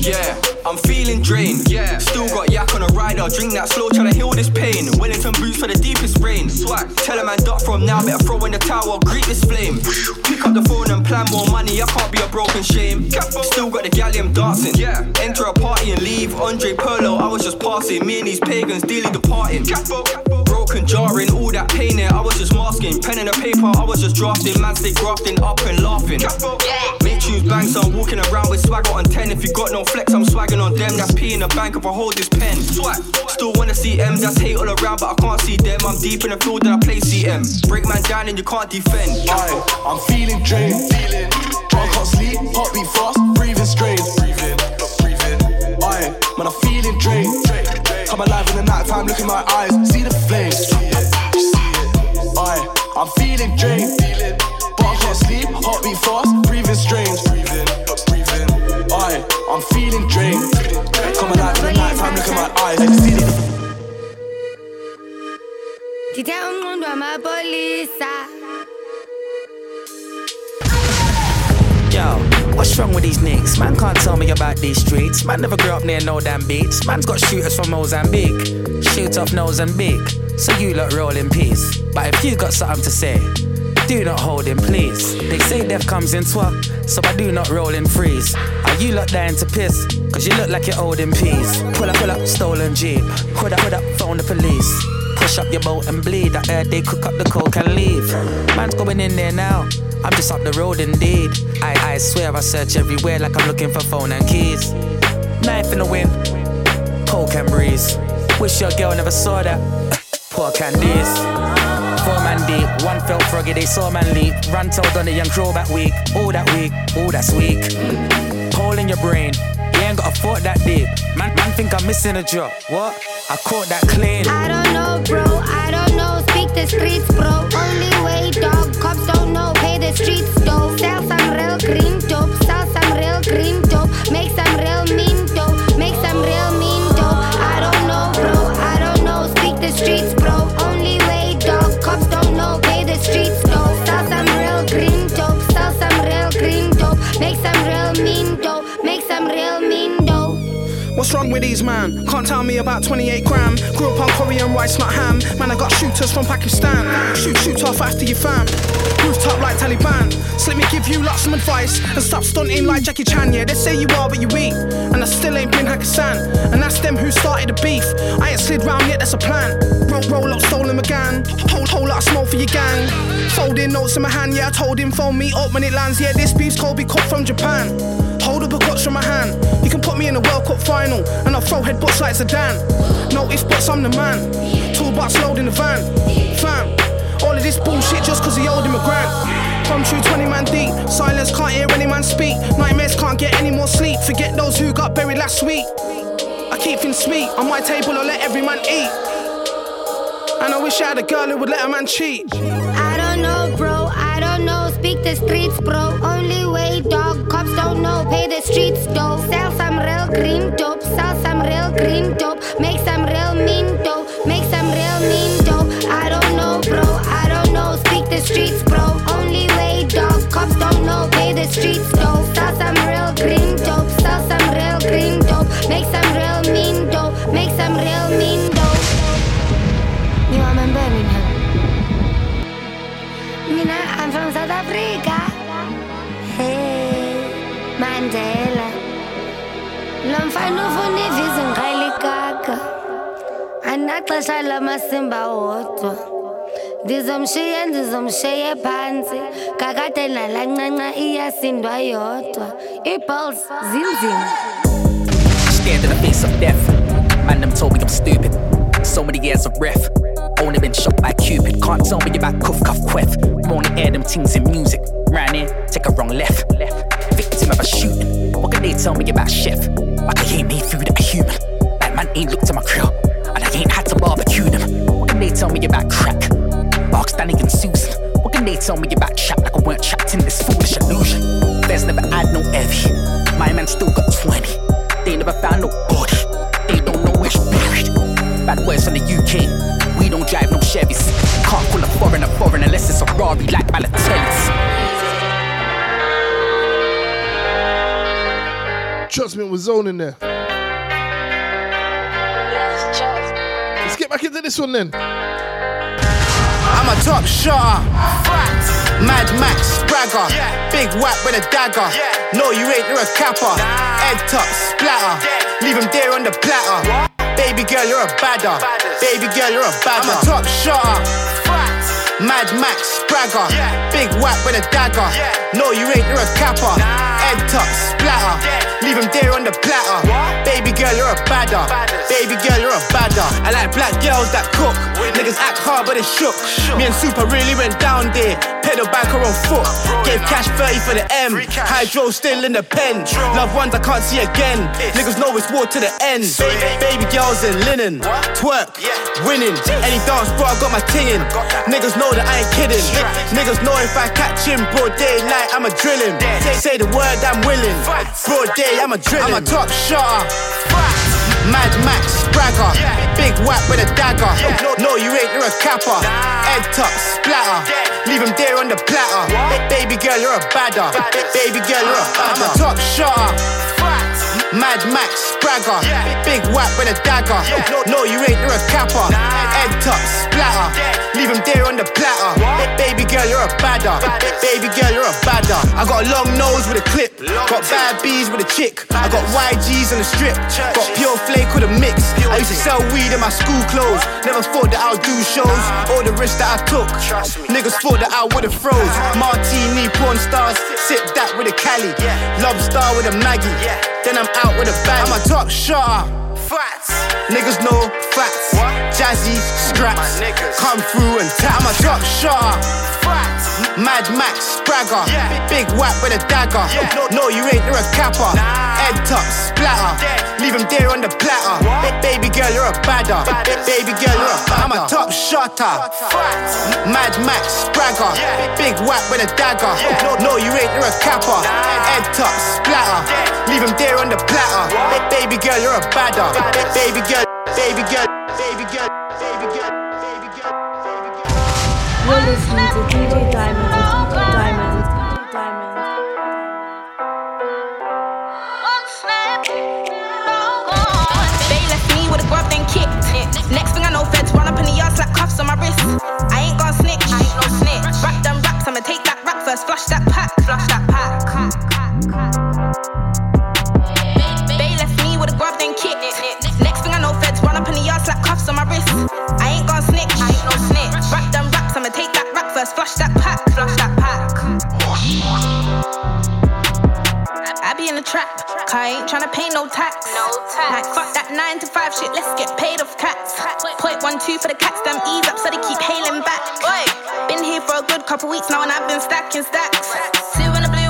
Yeah, I'm feeling drained. Yeah, still got yak on a rider. Drink that slow, tryna heal this pain. Wellington boots for the deepest rain. Swag, tell a man duck from now, better throw in the towel, greet this flame. Pick up the phone and plan more money. I can't be a broken shame. Still got the gallium dancing. Yeah, enter a party and leave. Andre Perlo, I was just passing. Me and these pagans daily departing. Broken jarring, all that pain there. I was just masking. Pen and a paper, I was just drafting. Man, stay grafting up and laughing. Make tunes bang, so I'm walking around with swagger on 10. If you got no flex, I'm swagging on them. That's P in the bank if I hold this pen. Swag. Still wanna see M's, that's hate all around, but I can't see them. I'm deep in the field and I play CM. Break man down and you can't defend. Aye, I'm feeling drained. Feeling. I can't sleep, heartbeat fast, breathing strange. Breathing, breathing. Aye, man, I'm feeling drained. Come alive in the night time, look in my eyes, see the flames. Aye, I'm feeling drained. But I can't sleep, heartbeat fast, breathing strange. Look in see the Ti tem un mundo amapolisa. Yo, what's wrong with these niggas? Man can't tell me about these streets. Man never grew up near no damn beats. Man's got shooters from Mozambique. Shoot off Mozambique. So you lot roll in peace. But if you got something to say, do not hold in please. They say death comes in twat, so I do not roll in freeze. Are you lot dying to piss? Cause you look like you're old in peas. Pull up, pull up, stolen jeep. Hood up, hood up, phone the police. Push up your boat and bleed. I heard they cook up the coke and leave. Man's going in there now. I'm just up the road indeed. I, I swear I search everywhere like I'm looking for phone and keys. Knife in the wind, coke and breeze. Wish your girl never saw that. Poor candies. One felt froggy, they saw man leap. Run told on the young crow that week. All that week, all that's weak. Hole in your brain, you ain't got a thought that deep. Man, man think I'm missing a drop. What? I caught that clean. I don't know, bro. I don't know. Speak the streets, bro. Only way, dog. Cops don't know. Pay the streets, dope. Sell some real green dope. Sell some real green dope. Make some real mean What's wrong with these man? Can't tell me about 28 gram. Grew up on Korean rice, not ham. Man, I got shooters from Pakistan. Shoot, shoot off after you fam. Rooftop like Taliban. So let me give you lots of advice and stop stunting like Jackie Chan. Yeah, they say you are, but you eat. And I still ain't been Hakkasan. And that's them who started the beef. I ain't slid round yet, that's a plan. Roll, roll up, stolen McGann. Whole, lot of smoke for your gang. Folding notes in my hand, yeah, I told him phone me up when it lands. Yeah, this beef's be cut from Japan. Hold up a clutch from my hand. You can put me in a World Cup final, and I'll throw headbutts like Zidane. Notice, but I'm the man. Toolbox load in the van. Fam, all of this bullshit just cause he owed him a grant. Come true 20 man deep. Silence can't hear any man speak. Nightmares can't get any more sleep. Forget those who got buried last week. I keep things sweet. On my table, I let every man eat. And I wish I had a girl who would let a man cheat. I don't know, bro. I don't know. Speak the streets, bro. Only way, dog. Cops don't know. Pay the streets, dough. Sell some real green dope. Sell some real green dope. Make some real mean dough. Make some real mean dough. I don't know, bro. I don't know. Speak the streets, bro. Only way, dog. Cops don't know. Pay the streets, dough. Sell some real green Mfana ufuna. Anaxesha lamasimba wodwa. Ndizomshiya ndizomshiye phansi. Kakade nalancanca iyasindwa yodwa. Iballs zinzima. Stand in the face of death. Man, them told me I'm stupid. So many years of ref. Only been shot by Cupid. Can't tell me about cuff cuff quef. Only air them things in music. Ran in, take a wrong left. Victim of a shooting. What can they tell me about chef? Like I ain't made food a human. That man ain't looked at my grill. And I ain't had to barbecue them. What can they tell me about crack? Bark Stanley and Susan. What can they tell me about chat like I weren't trapped in this foolish illusion? There's never had no heavy. My man still got 20. They never found no body. They don't know where she buried. Bad words from the UK. We don't drive no Chevys. Can't call a foreigner foreign unless it's a Rari like Balotelli's. Trust zoning there. Let's get back into this one then. I'm a top shotter. Mad Max, bragger. Big whack with a dagger. No, you ain't, you're a capper. Head top, splatter. Leave him there on the platter. Baby girl, you're a badder. Baby girl, you're a badder. I'm a top shotter. Mad Max, bragger. Big whack with a dagger. No, you ain't, you're a capper. Head top, splatter. Leave him there on the platter. Baby girl, you're a badder. Baby girl, you're a badder. I like black girls that cook. Niggas act hard, but they shook. Me and Super really went down there. Pedal back her on foot. Gave cash 30 for the M. Hydro still in the pen. Loved ones I can't see again. Niggas know it's war to the end. Baby girls in linen. Twerk. Winning. Any dance, bro, I got my ting in. Niggas know that I ain't kidding. Niggas know if I catch him broad daylight, I'ma drill him. Say, say the word, I'm willing. Broad day, I'ma drill him. I'm a top shotter. Mad Max, bragger. Big whack with a dagger. No, no, you ain't, you're a capper. Head top, splatter. Leave him there on the platter. Ba- Baby girl, you're a badder. Ba- Baby girl, you're a badder. I'm a top shotter. Mad Max, bragger. Big whack with a dagger. No, no, you ain't, you're a capper. Head top, splatter. Leave him there on the platter. Ba- Baby girl, you're a badder. Ba- Baby girl, you're a badder. I got a long nose with a clip. Got bad bees with a chick. I got YGs on the strip. Got pure flake with a mix. I used to sell weed in my school clothes. Never thought that I'll do shows. All the risks that I took. Niggas thought that I would've froze. Martini, porn stars. Sip that with a Cali. Love star with a Maggie. Yeah. Then I'm out with a bag. I'm a top shotter. Facts. Niggas know facts. Jazzy scraps. Come through and tap. I'm a top shotter. Mad Max, bragger. Big whack with a dagger. No, no, you ain't, you're a capper. Head top, splatter. Leave him there on the platter. Ba- Baby girl, you're a badder. Ba- Baby girl, you're a badder. I'm a top shotter. Mad Max, bragger. Big whack with a dagger. No, no, you ain't, you're a capper. Head top, splatter. Leave him there on the platter. Ba- Baby girl, you're a badder. Ba- Baby girl, Baby get, baby get, baby get, baby. You're listening to DJ Diamond. Diamond. Diamond. They left me with a grub then kicked. Next thing I know, feds run up in the yard, slap cuffs on my wrist. I ain't gon' snitch. I ain't no snitch. Wrap them raps, I'ma take that rap first. Flush that pack. Flush that pack. First. Flush that pack, flush that pack. I be in the trap, I ain't tryna pay no tax. No tax. Like fuck that nine to five shit, let's get paid off cats. Point one two for the cats, them ease up so they keep hailing back. Oi, been here for a good couple weeks now and I've been stacking stacks. Two in the blue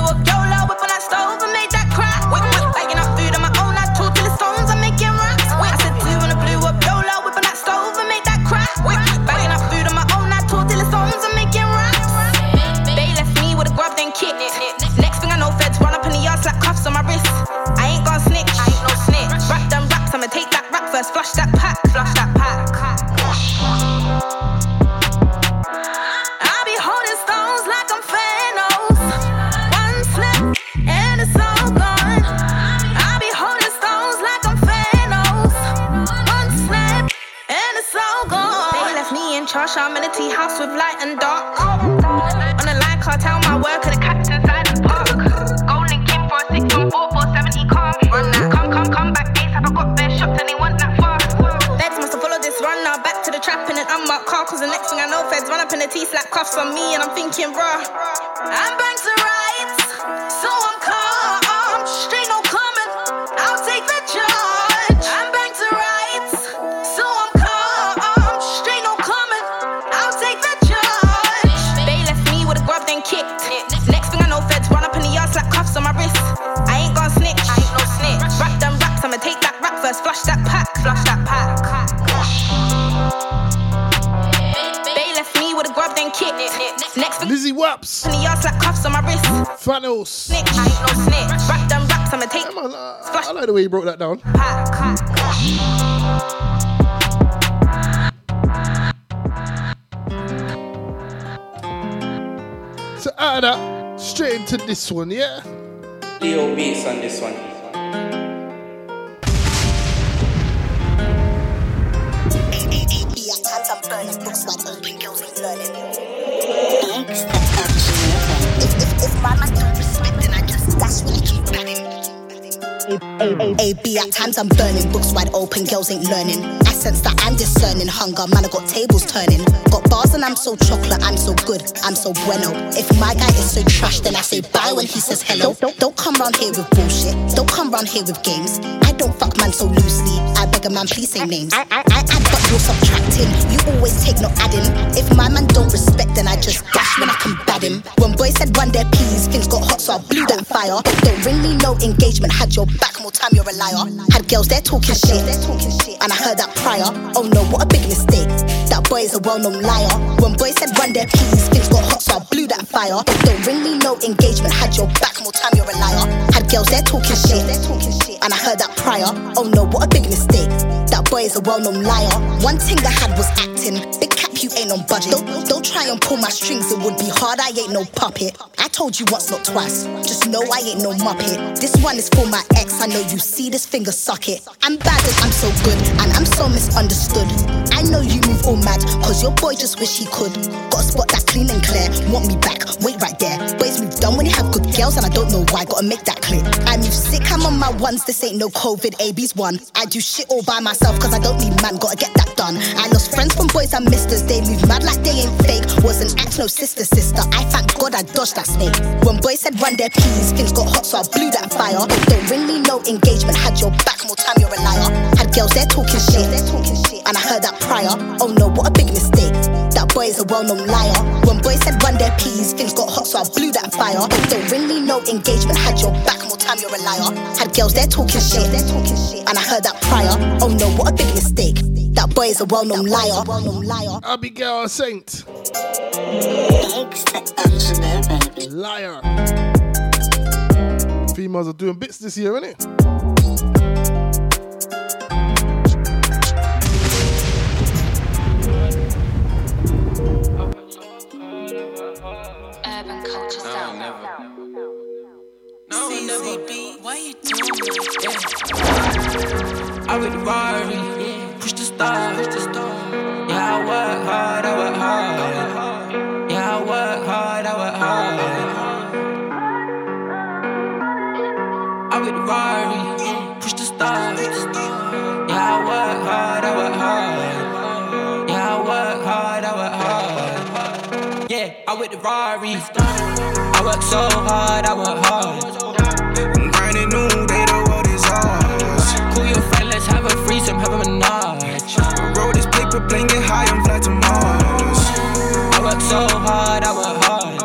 Thanos. Snitch, I ain't no snitch. Rap them raps, I'ma take. I like the way you broke that down. So out of that, straight into this one, yeah? Leo beats on this one. it Mm. AB at times I'm burning books wide open, girls ain't learning. I sense that I'm discerning hunger, man. I got tables turning. Got bars and I'm so chocolate, I'm so good, I'm so bueno. If my guy is so trash, then I say bye when he says hello. Don't, don't come round here with bullshit. Don't come round here with games. I don't fuck man so loosely. I beg a man, please say names. I, I, I add, but you're subtracting. You always take no adding. If my man don't respect, then I just dash when I can bad him. When boys said run their peas, things got hot, so I blew that fire. Don't ring me, no engagement. Had your back more time, you're a liar. Had girls there talking shit, and I heard that prior. Oh no, what a big mistake. That boy is a well-known liar. When boys said run their peas, things got hot, so I blew that fire. Don't ring me, no engagement. Had your back more time, you're a liar. Had girls there talking shit, and I heard that prior. Oh no, what a big mistake. That boy is a well-known liar. One thing I had was acting. Big ain't on budget. Don't, don't try and pull my strings, it would be hard. I ain't no puppet. I told you once, not twice. Just know I ain't no muppet. This one is for my ex. I know you see this finger, suck it. I'm bad and I'm so good, and I'm so misunderstood. I know you move all mad, cause your boy just wish he could. Got a spot that's clean and clear. Want me back? Wait right there. Boys move done when you have good girls, and I don't know why. Gotta make that clear. I move sick, I'm on my ones. This ain't no COVID, AB's one. I do shit all by myself, cause I don't need man. Gotta get that done. I lost friends from boys and misters. They mad like they ain't fake. Wasn't act no sister, sister. I thank God I dodged that snake. When boys said run their peas, things got hot, so I blew that fire. Don't ring me, no engagement. Had your back more time, you're a liar. Had girls there talking shit, they talking shit and I heard that prior. Oh no, what a big mistake. That boy is a well-known liar. When boys said run their peas, things got hot, so I blew that fire. Don't ring me, no engagement. Had your back more time, you're a liar. Had girls there talking shit, and I heard that prior. Oh no, what a big mistake. That boy is a well-known liar. Abigail Asante. Liar. Females are doing bits this year, innit? Urban culture sound. No, never. Why you doing I star. Yeah, I work hard, I work hard. Yeah, I work hard, I work hard. I with the Rari, push the star. Yeah, I work hard, I work hard. Yeah, I work hard, I work hard. Yeah, I with the Rari. I work so hard, I work hard. I'm grinding new, they world is ours. Call your friend, let's have a threesome, have a menage. Paper plane, get high and fly to Mars. I work so hard, I work hard.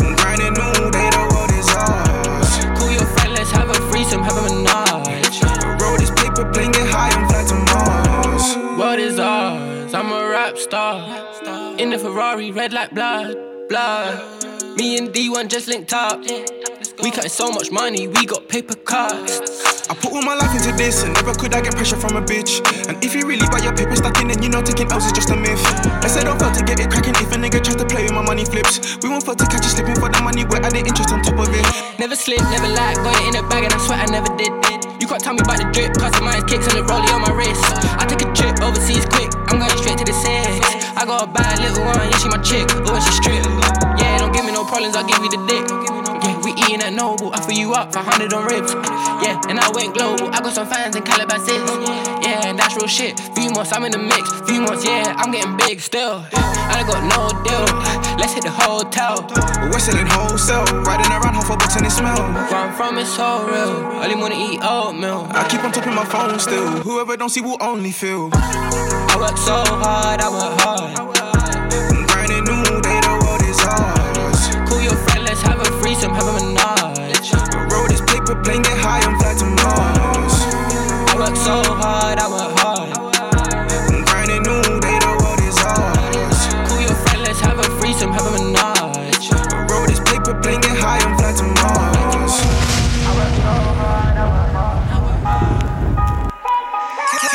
I'm grinding new day, the world is ours. Call your friend, let's have a threesome, have a menage. Roll this paper plane, get high and fly to Mars. World is ours, I'm a rap star. In the Ferrari, red like blood, blood. Me and D'One just linked up. We cutting so much money, we got paper cuts. I put all my life into this, and never could I get pressure from a bitch. And if you really buy your paper stacking, then you know taking L's is just a myth. I said don't fail to get it cracking if a nigga tries to play with my money flips. We won't fail to catch you slipping for the money, we're adding interest on top of it. Never slip, never lie, got it in a bag and I swear I never did. You can't tell me about the drip, cause customized kicks and the rollie on my wrist. I take a trip overseas quick, I'm going straight to the six. I got a bad little one, yeah, she my chick, oh, she strip. Yeah, don't give me no problems, I'll give you the dick. Yeah, we eating at Noble, I fill you up for 100 on ribs. Yeah, and I went global, I got some fans in Calabasas. Yeah, and that's real shit. Few months, I'm in the mix. Few months, yeah, I'm getting big still. I got no deal, let's hit the hotel. We're selling wholesale, riding around half a box and it smell. Where I'm from, it's so real. Only wanna eat oatmeal. I keep on tapping my phone still. Whoever don't see will only feel. I work so hard, I work hard. Have a menage. Roll this paper plane, get high and fly to Mars. I work so hard, I work hard. I'm grinding new day, the world is ours. Call your friend, let's have a threesome, have a menage. Roll this paper plane, get high and fly to Mars.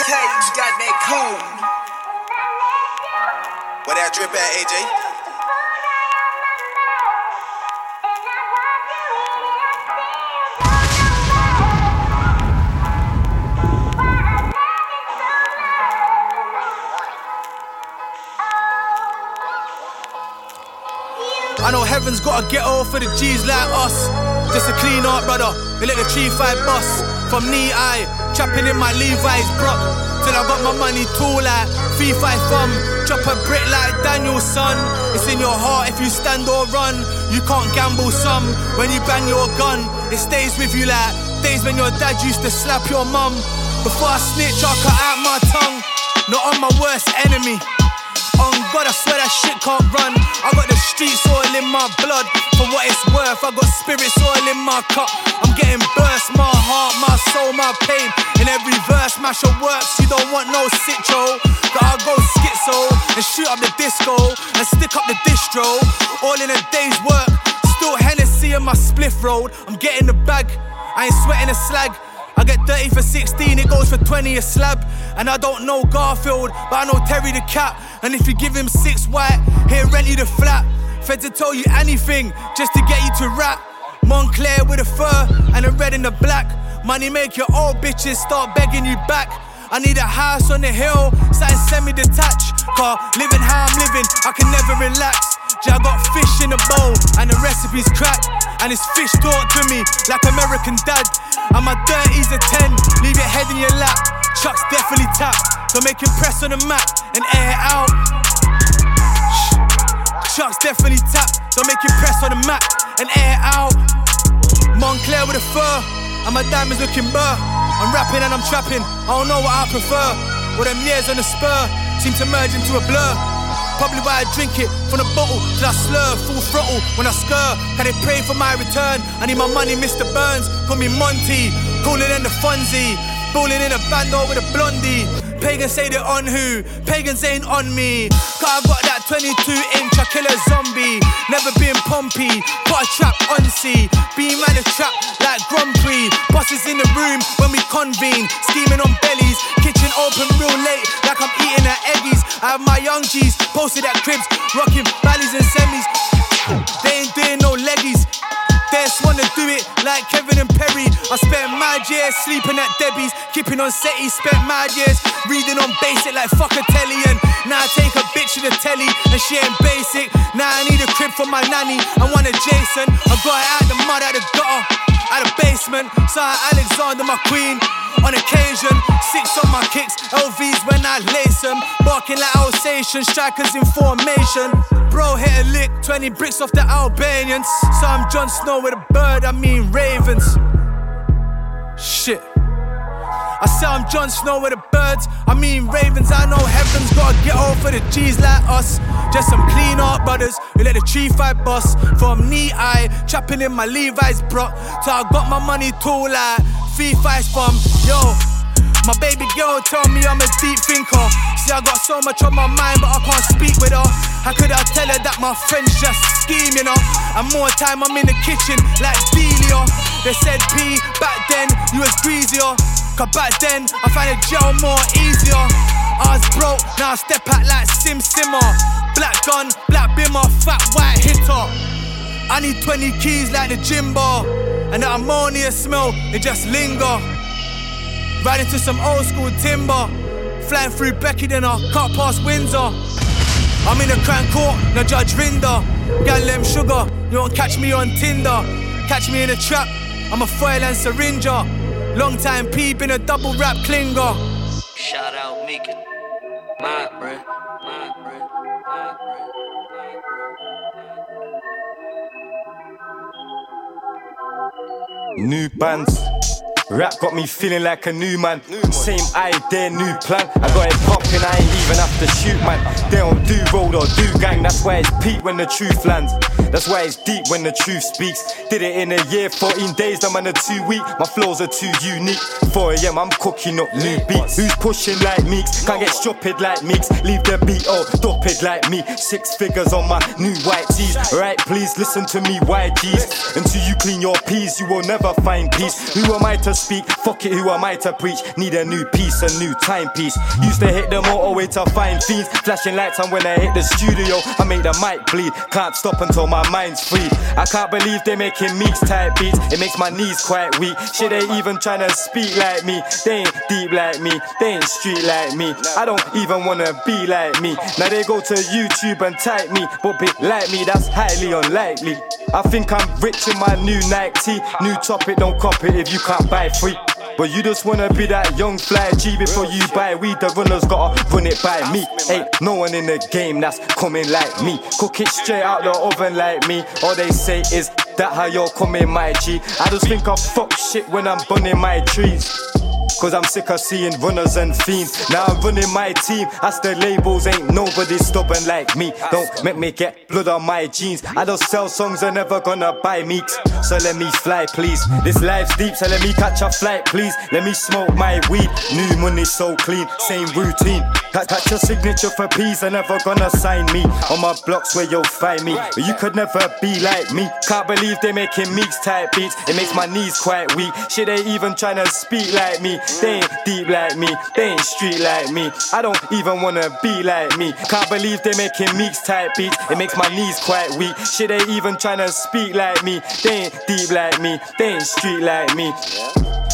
Cage got that code. Where that drip at, AJ? Heaven's gotta get over for the G's like us. Just a clean art, brother. They let the tree fight. From knee eye, trapping in my Levi's Brock. Till I got my money tall like five thumb. Drop a brick like Daniel's son. It's in your heart if you stand or run. You can't gamble some. When you bang your gun, it stays with you like days when your dad used to slap your mum. Before I snitch, I cut out my tongue. Not on my worst enemy. God, I swear that shit can't run. I got the streets all in my blood. For what it's worth, I got spirits all in my cup. I'm getting burst, my heart, my soul, my pain. In every verse, mash your works. You don't want no sitcho. Gotta go schizo and shoot up the disco and stick up the distro. All in a day's work. Still Hennessy in my spliff road. I'm getting the bag. I ain't sweating a slag. I get 30 for 16, it goes for 20 a slab. And I don't know Garfield, but I know Terry the cat. And if you give him six white, he'll rent you the flat. Fed to tell you anything just to get you to rap. Moncler with a fur and a red and a black. Money make your old bitches start begging you back. I need a house on the hill, something semi-detached. Car living how I'm living, I can never relax. I got fish in a bowl and the recipe's cracked. And it's fish talk to me like American dad. And my dirties a 10, leave your head in your lap. Chuck's definitely tapped, so make him press on the map and air it out. Chuck's definitely tapped, so make him press on the map and air it out. Moncler with a fur, and my diamonds looking burr. I'm rapping and I'm trapping, I don't know what I prefer. All them years on the spur seem to merge into a blur. Probably why I drink it from the bottle till I slur, full throttle when I skir. Can they pray for my return? I need my money, Mr. Burns. Call me Monty, cooler than the Fonzie. Balling in a bando with a blondie. Pagans say they're on who? Pagans ain't on me. Cause I got that 22 inch, I kill a zombie. Never been Pompey, put a trap on sea. Be man a trap like Prix. Bosses in the room when we convene. Scheming on bellies, kitchen open real late like I'm eating at Eddie's. I have my young G's posted at cribs, rocking valleys and semis. They ain't doing no leggies. Just wanna do it like Kevin and Perry. I spent mad years sleeping at Debbie's, keeping on setty. Spent mad years reading on basic like fuck a telly. And now I take a bitch to the telly and she ain't basic. Now I need a crib for my nanny. I want a Jason. I got it out the mud, out the gutter, out the basement. Saw Alexander, my queen. On occasion, six on my kicks, LVs when I lace them. Barking like Alsatian, strikers in formation. Bro hit a lick, 20 bricks off the Albanians. So I'm Jon Snow with a bird, I mean ravens. Shit. I say I'm Jon Snow with the birds, I mean ravens. I know heaven's gotta get over the G's like us. Just some clean art brothers who let the tree fight bust. From knee eye, trapping in my Levi's bro. Till I got my money too like fee fights from yo. My baby girl told me I'm a deep thinker. See, I got so much on my mind, but I can't speak with her. How could I tell her that my friends just scheme, you know? And more time I'm in the kitchen like Delia. They said P, back then you was greasier. Cause back then I find a gel more easier. I was broke, now I step out like Sim Simmer. Black gun, black bimmer, fat white hitter. I need 20 keys like the gym bar. And the ammonia smell, it just linger. Riding to some old school timber. Flying through Becky, then I cut past Windsor. I'm in a crank court, no Judge Rinder. Gal them sugar, you won't catch me on Tinder. Catch me in a trap, I'm a foil and syringer. Long time peep in a double rap clinger. Shout out Meek. My bread. My bread. My bread. New bands. Rap got me feeling like a new man. Same idea, new plan. I got it popping, I ain't even have to shoot, man. They don't do road or do gang, that's why it's peak when the truth lands. That's why it's deep when the truth speaks. Did it in a year, 14 days, I'm on a two week. My flows are too unique. 4 a.m., I'm cooking up new beats. Who's pushing like Meekz? Can't get stupid like Meekz. Leave the beat, oh, stop it like me. Six figures on my new white tees. Right, please listen to me, YGs. Until you clean your peas, you will never find peace. Who am I to speak? Fuck it, who am I to preach? Need a new piece, a new timepiece. Used to hit the motorway to find fiends. Flashing lights on when I hit the studio. I make the mic bleed. Can't stop until my mind's free. I can't believe they're making Meekz type beats. It makes my knees quite weak. Shit, they even trying to speak like me. They ain't deep like me. They ain't street like me. I don't even wanna be like me. Now they go to YouTube and type me, but be like me, that's highly unlikely. I think I'm rich in my new Nike. New topic, don't copy it if you can't buy free. But you just wanna be that young fly G before you buy weed. The runners gotta run it by me. Ain't no one in the game that's coming like me. Cook it straight out the oven like me. All they say is that how you're coming, my G. I just think I fuck shit when I'm burning my trees. Cause I'm sick of seeing runners and fiends. Now I'm running my team. As the labels ain't nobody stubborn like me. Don't make me get blood on my jeans. I don't sell songs, they're never gonna buy Meekz. So let me fly, please. This life's deep, so let me catch a flight, please. Let me smoke my weed. New money so clean, same routine. Catch, your signature for peace, are never gonna sign me. On my blocks where you'll find me. But you could never be like me. Can't believe they're making Meekz type beats. It makes my knees quite weak. Shit, they even trying to speak like They ain't deep like me, they ain't street like me. I don't even wanna be like me. Can't believe they're making Meekz type beats. It makes my knees quite weak. Shit, they even tryna speak like me. They ain't deep like me, they ain't street like me.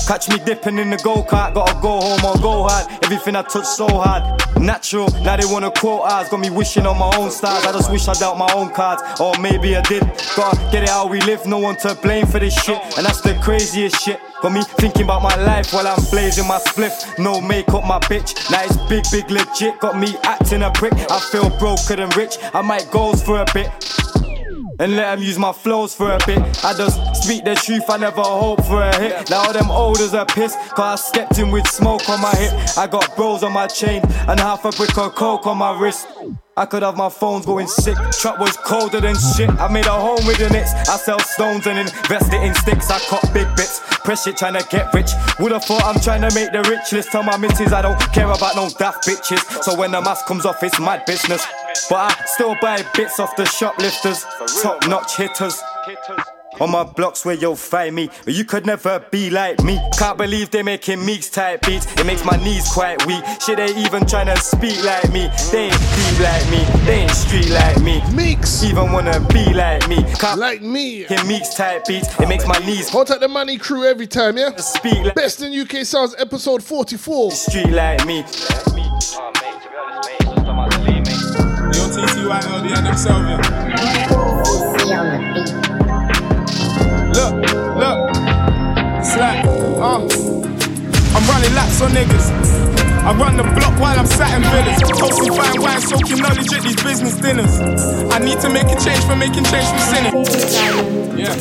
Catch me dipping in the go kart, gotta go home or go hard. Everything I touch so hard. Natural, now they wanna quote ours. Got me wishing on my own stars. I just wish I dealt my own cards, or maybe I did. Gotta get it how we live, no one to blame for this shit. And that's the craziest shit. Got me thinking about my life while I'm blazing my spliff. No makeup, my bitch. Now it's big, big legit. Got me acting a prick. I feel broker than rich. I might goals for a bit and let them use my flows for a bit. I just speak the truth, I never hope for a hit. Now all them olders are pissed, cause I stepped in with smoke on my hip. I got bros on my chain and half a brick of coke on my wrist. I could have my phones going sick. Trap was colder than shit. I made a home with the. I sell stones and invest it in sticks. I cut big bits. Press trying to get rich. Would've thought I'm trying to make the rich list. Tell my missus I don't care about no daft bitches. So when the mask comes off, it's mad business. But I still buy bits off the shoplifters. Top notch hitters. On my blocks where you'll find me. You could never be like me. Can't believe they making Meekz type beats. It makes my knees quite weak. Shit, they even trying to speak like me. They ain't deep like me. They ain't street like me. Meekz. Even wanna be like me. Can't like me. Hear Meekz type beats. It makes my knees. Hot at the money crew every time, yeah? Speak like Best in UK Sounds episode 44. Street like me. Yo, TTY, LD, and themselves, Look, look, like, uh, I'm running laps on niggas. I run the block while I'm sat in villas. Toasting fine wine, soaking knowledge at these business dinners. I need to make a change for making change from sinning. Yeah.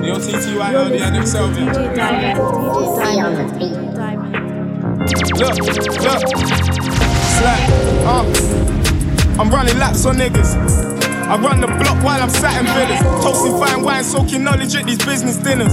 The OTTY, the Adam Selvin. Look, look. Slap, uh. I'm running laps on niggas. I run the block while I'm sat in villas. Toasting fine wine, soaking knowledge at these business dinners.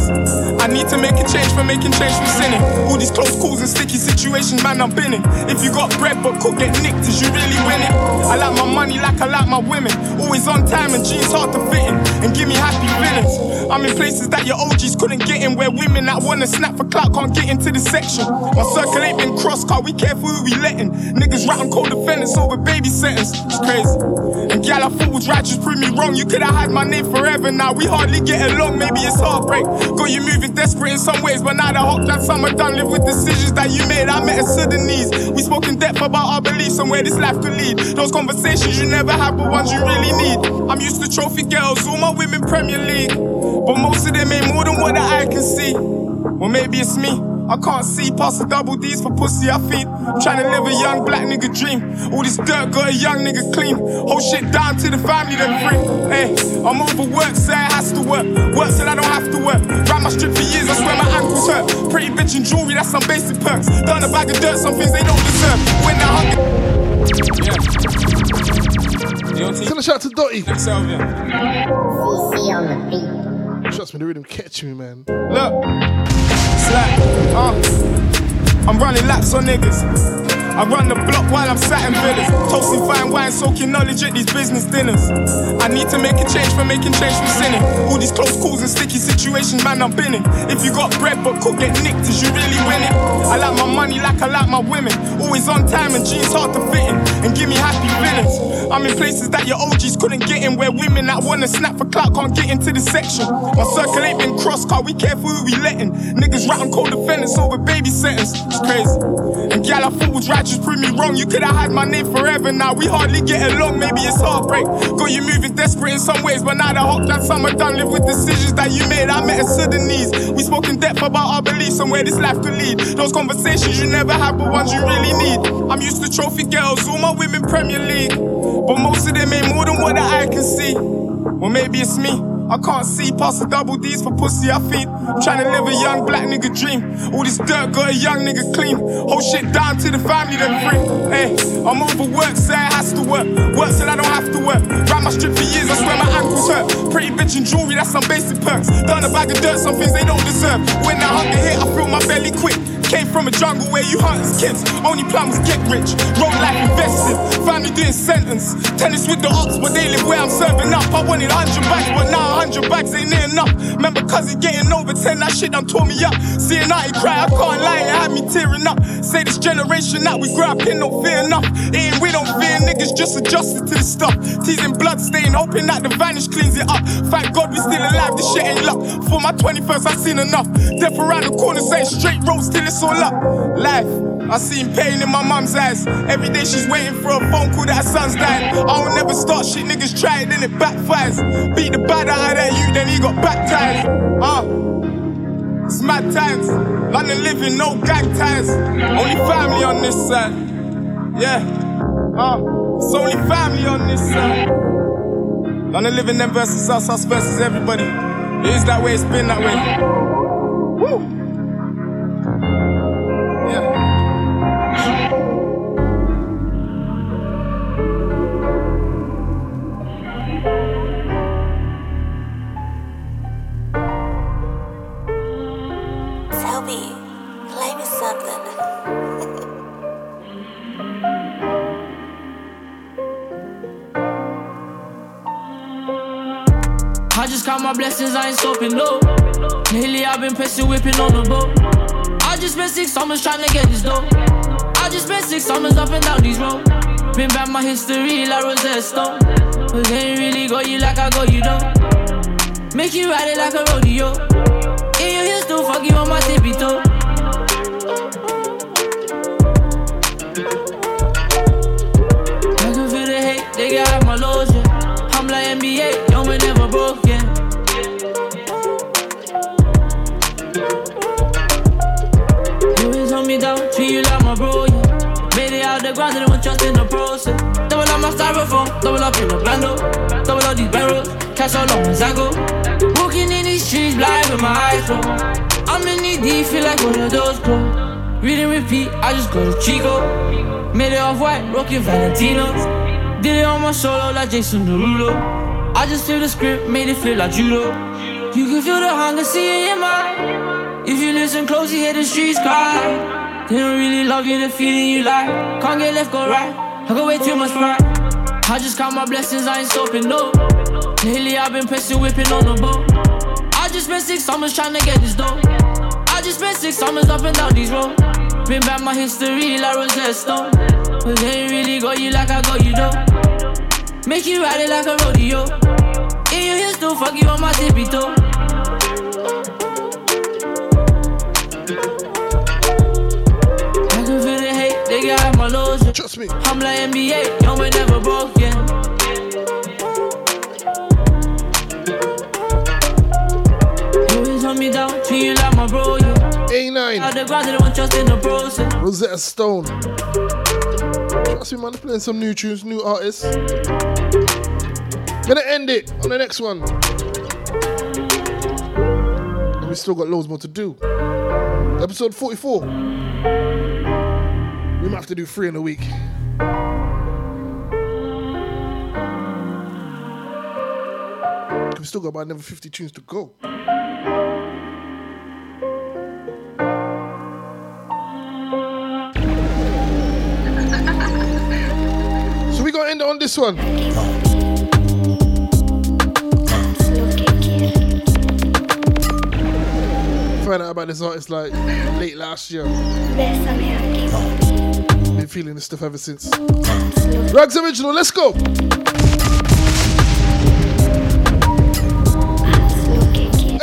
I need to make a change for making change from sinning. All these close calls and sticky situations, man, I'm binning. If you got bread but could get nicked, is you really winning? I like my money like I like my women. Always on time and jeans hard to fit in. And give me happy feelings. I'm in places that your OGs couldn't get in, where women that wanna snap for clout can't get into the section. My circle ain't been crossed, car we careful who we letting. Niggas writing cold defendants over baby sentence. It's crazy. And gal I thought was right just prove me wrong. You could have had my name forever now. We hardly get along, maybe it's heartbreak. Got you moving desperate in some ways, but now the hot that summer done. Live with decisions that you made. I met a Sudanese. We spoke in depth about our beliefs and where this life could lead. Those conversations you never had, but ones you really need. I'm used to trophy girls, all my women Premier League. But most of them ain't more than what the eye can see. Well, maybe it's me. I can't see past the double D's for pussy, I feed. Trying to live a young black nigga dream. All this dirt got a young nigga clean. Whole shit down to the family, then free. Hey, I'm overworked, say it has to work. Work till I don't have to work. Ran my strip for years, I swear my ankles hurt. Pretty bitch and jewelry, that's some basic perks. Done a bag of dirt, some things they don't deserve. When they're hungry. Yeah. Send a shout to Dotty. CC on the beat. Trust me, the rhythm catch me, man. Look, uh. I'm running laps on niggas. I run the block while I'm sat in villas. Toasting fine wine, soaking knowledge at these business dinners. I need to make a change for making change from sinning. All these close calls and sticky situations, man, I'm binning. If you got bread but could get nicked, is you really winning? I like my money like I like my women. Always on time and jeans hard to fit in. And give me happy feelings. I'm in places that your OGs couldn't get in, where women that wanna snap for clout can't get into the section. My circle ain't been crossed, car we careful who we letting. Niggas writing cold defendants over baby sentence. It's crazy. And gal I thought was right just prove me wrong. You could have had my name forever now. We hardly get along, maybe it's heartbreak. Got you moving desperate in some ways, but now the hot that summer done. Live with decisions that you made. I met a Sudanese. We spoke in depth about our beliefs and where this life could lead. Those conversations you never have, but ones you really need. I'm used to trophy girls, all my women Premier League. But most of them ain't more than what the eye can see. Well, maybe it's me. I can't see past the double D's for pussy, I feed. Trying to live a young black nigga dream. All this dirt got a young nigga clean. Whole shit down to the family, then free. Hey, I'm overworked, say it has to work. Work till I don't have to work. Ran my strip for years, I swear my ankles hurt. Pretty bitch and jewelry, that's some basic perks. Done a bag of dirt, some things they don't deserve. When the hunger hit, I feel my belly quick. Came from a jungle where you hunt as kids. Only plan was get rich. Road life invested. Family doing sentence. Tennis with the ops, but they live where I'm serving up. I wanted 100 bags, but now 100 bags ain't near enough. Remember, cuz he getting over 10, that shit done tore me up. Seeing I cry, I can't lie, it had me tearing up. Say this generation that we grew up in don't fear enough. Eating, we don't fear niggas, just adjusted to the stuff. Teasing blood stain, hoping that the vanish cleans it up. Thank God we still alive, this shit ain't luck. For my 21st, I seen enough. Death around the corner, saying straight roads till it's all up. Life. I seen pain in my mum's eyes. Every day she's waiting for a phone call that her son's dying. I don't never start shit, niggas try it, then it backfires. Beat the bad out of that you, then he got baptized. Uh, it's mad times. London living, no gang ties. Only family on this side. Yeah. Uh, it's only family on this side. London living them versus us, us versus everybody. It is that way, it's been that way. Woo! Blessings, I ain't stopping, no. Lately I've been pressing, whipping on the boat. I just spent six summers trying to get this dough. I just spent six summers up and down these roads. Been back my history like Rosetta Stone. But they ain't really got you like I got you, though. Make you ride it like a rodeo. In your heels, still fuck you on my tippy toe. Styrofoam, double up in the blando. Double up these barrels, cash all on as I go. Walking in these streets, blind with my eyes closed. I'm in knee deep, feel like one of those clothes. Read and repeat, I just go to Chico. Made it off white, rocking Valentinos. Did it on my solo like Jason Derulo. I just flipped the script, made it flip like judo. You can feel the hunger, see it in my. If you listen close, you hear the streets cry. They don't really love you, the feeling you like. Can't get left, go right. I got way too much pride. I just count my blessings, I ain't stopping, no. Lately I've been pressing, whipping on the boat. I just spent six summers trying to get this dough. I just spent six summers up and down these roads. Bring back my history like Rosetta Stone. But they ain't really got you like I got you though. Make you ride it like a rodeo. In your heels, still fuck you on my tippy toe. Trust me. I'm like NBA, young but never broke, yeah. You always hold me down, treat you like my bro, yeah. Anine. Out the ground, they don't trust in the process. Rosetta Stone. Trust me, man. Playing some new tunes, new artists. Gonna end it on the next one. And we still got loads more to do. Episode 44. We might have to do three in a week. We still got about another 50 tunes to go. So we're gonna end on this one. Find out about this artist like late last year. Been feeling this stuff ever since. Ragz Originale, let's go.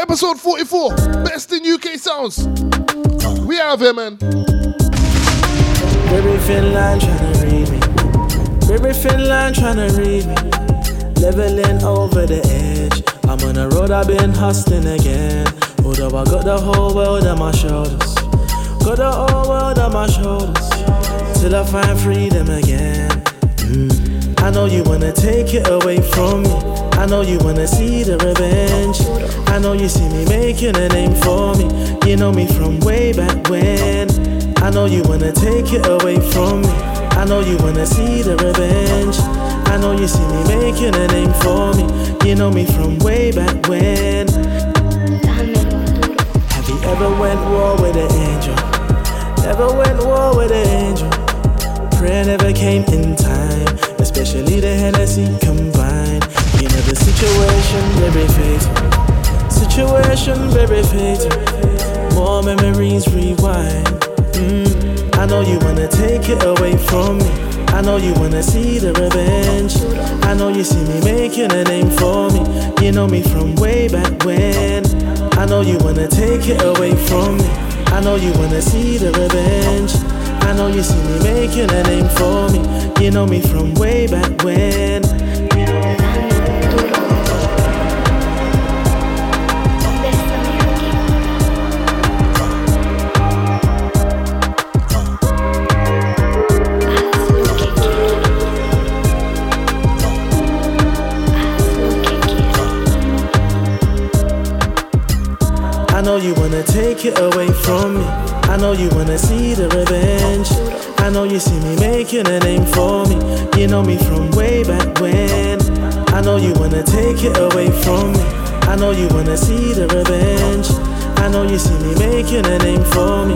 Episode 44, best in UK sounds. We have here, man. Baby Finland tryna read me. Baby Finland tryna read me. Leveling over the edge. I'm on the road, I've been hustling again. Although I got the whole world on my shoulders. Got the whole world on my shoulders. Till I find freedom again. Mm. I know you wanna take it away from me. I know you wanna see the revenge. I know you see me making a name for me. You know me from way back when. I know you wanna take it away from me. I know you wanna see the revenge. I know you see me making a name for me. You know me from way back when. Have you ever went war with an angel? Never went war with an angel. Prayer never came in time, especially the Hennessy combined. You know the situation very fatal. Situation very fatal. More memories rewind. Mm. I know you wanna take it away from me. I know you wanna see the revenge. I know you see me making a name for me. You know me from way back when. I know you wanna take it away from me. I know you wanna see the revenge. I know you see me making a name for me. You know me from way back when. I know you wanna take it away from me. I know you wanna see the revenge. I know you see me making a name for me. You know me from way back when. I know you wanna take it away from me. I know you wanna see the revenge. I know you see me making a name for me.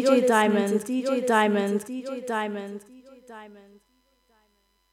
DJ Diamond, DJ Diamond, DJ Diamond, DJ Diamond.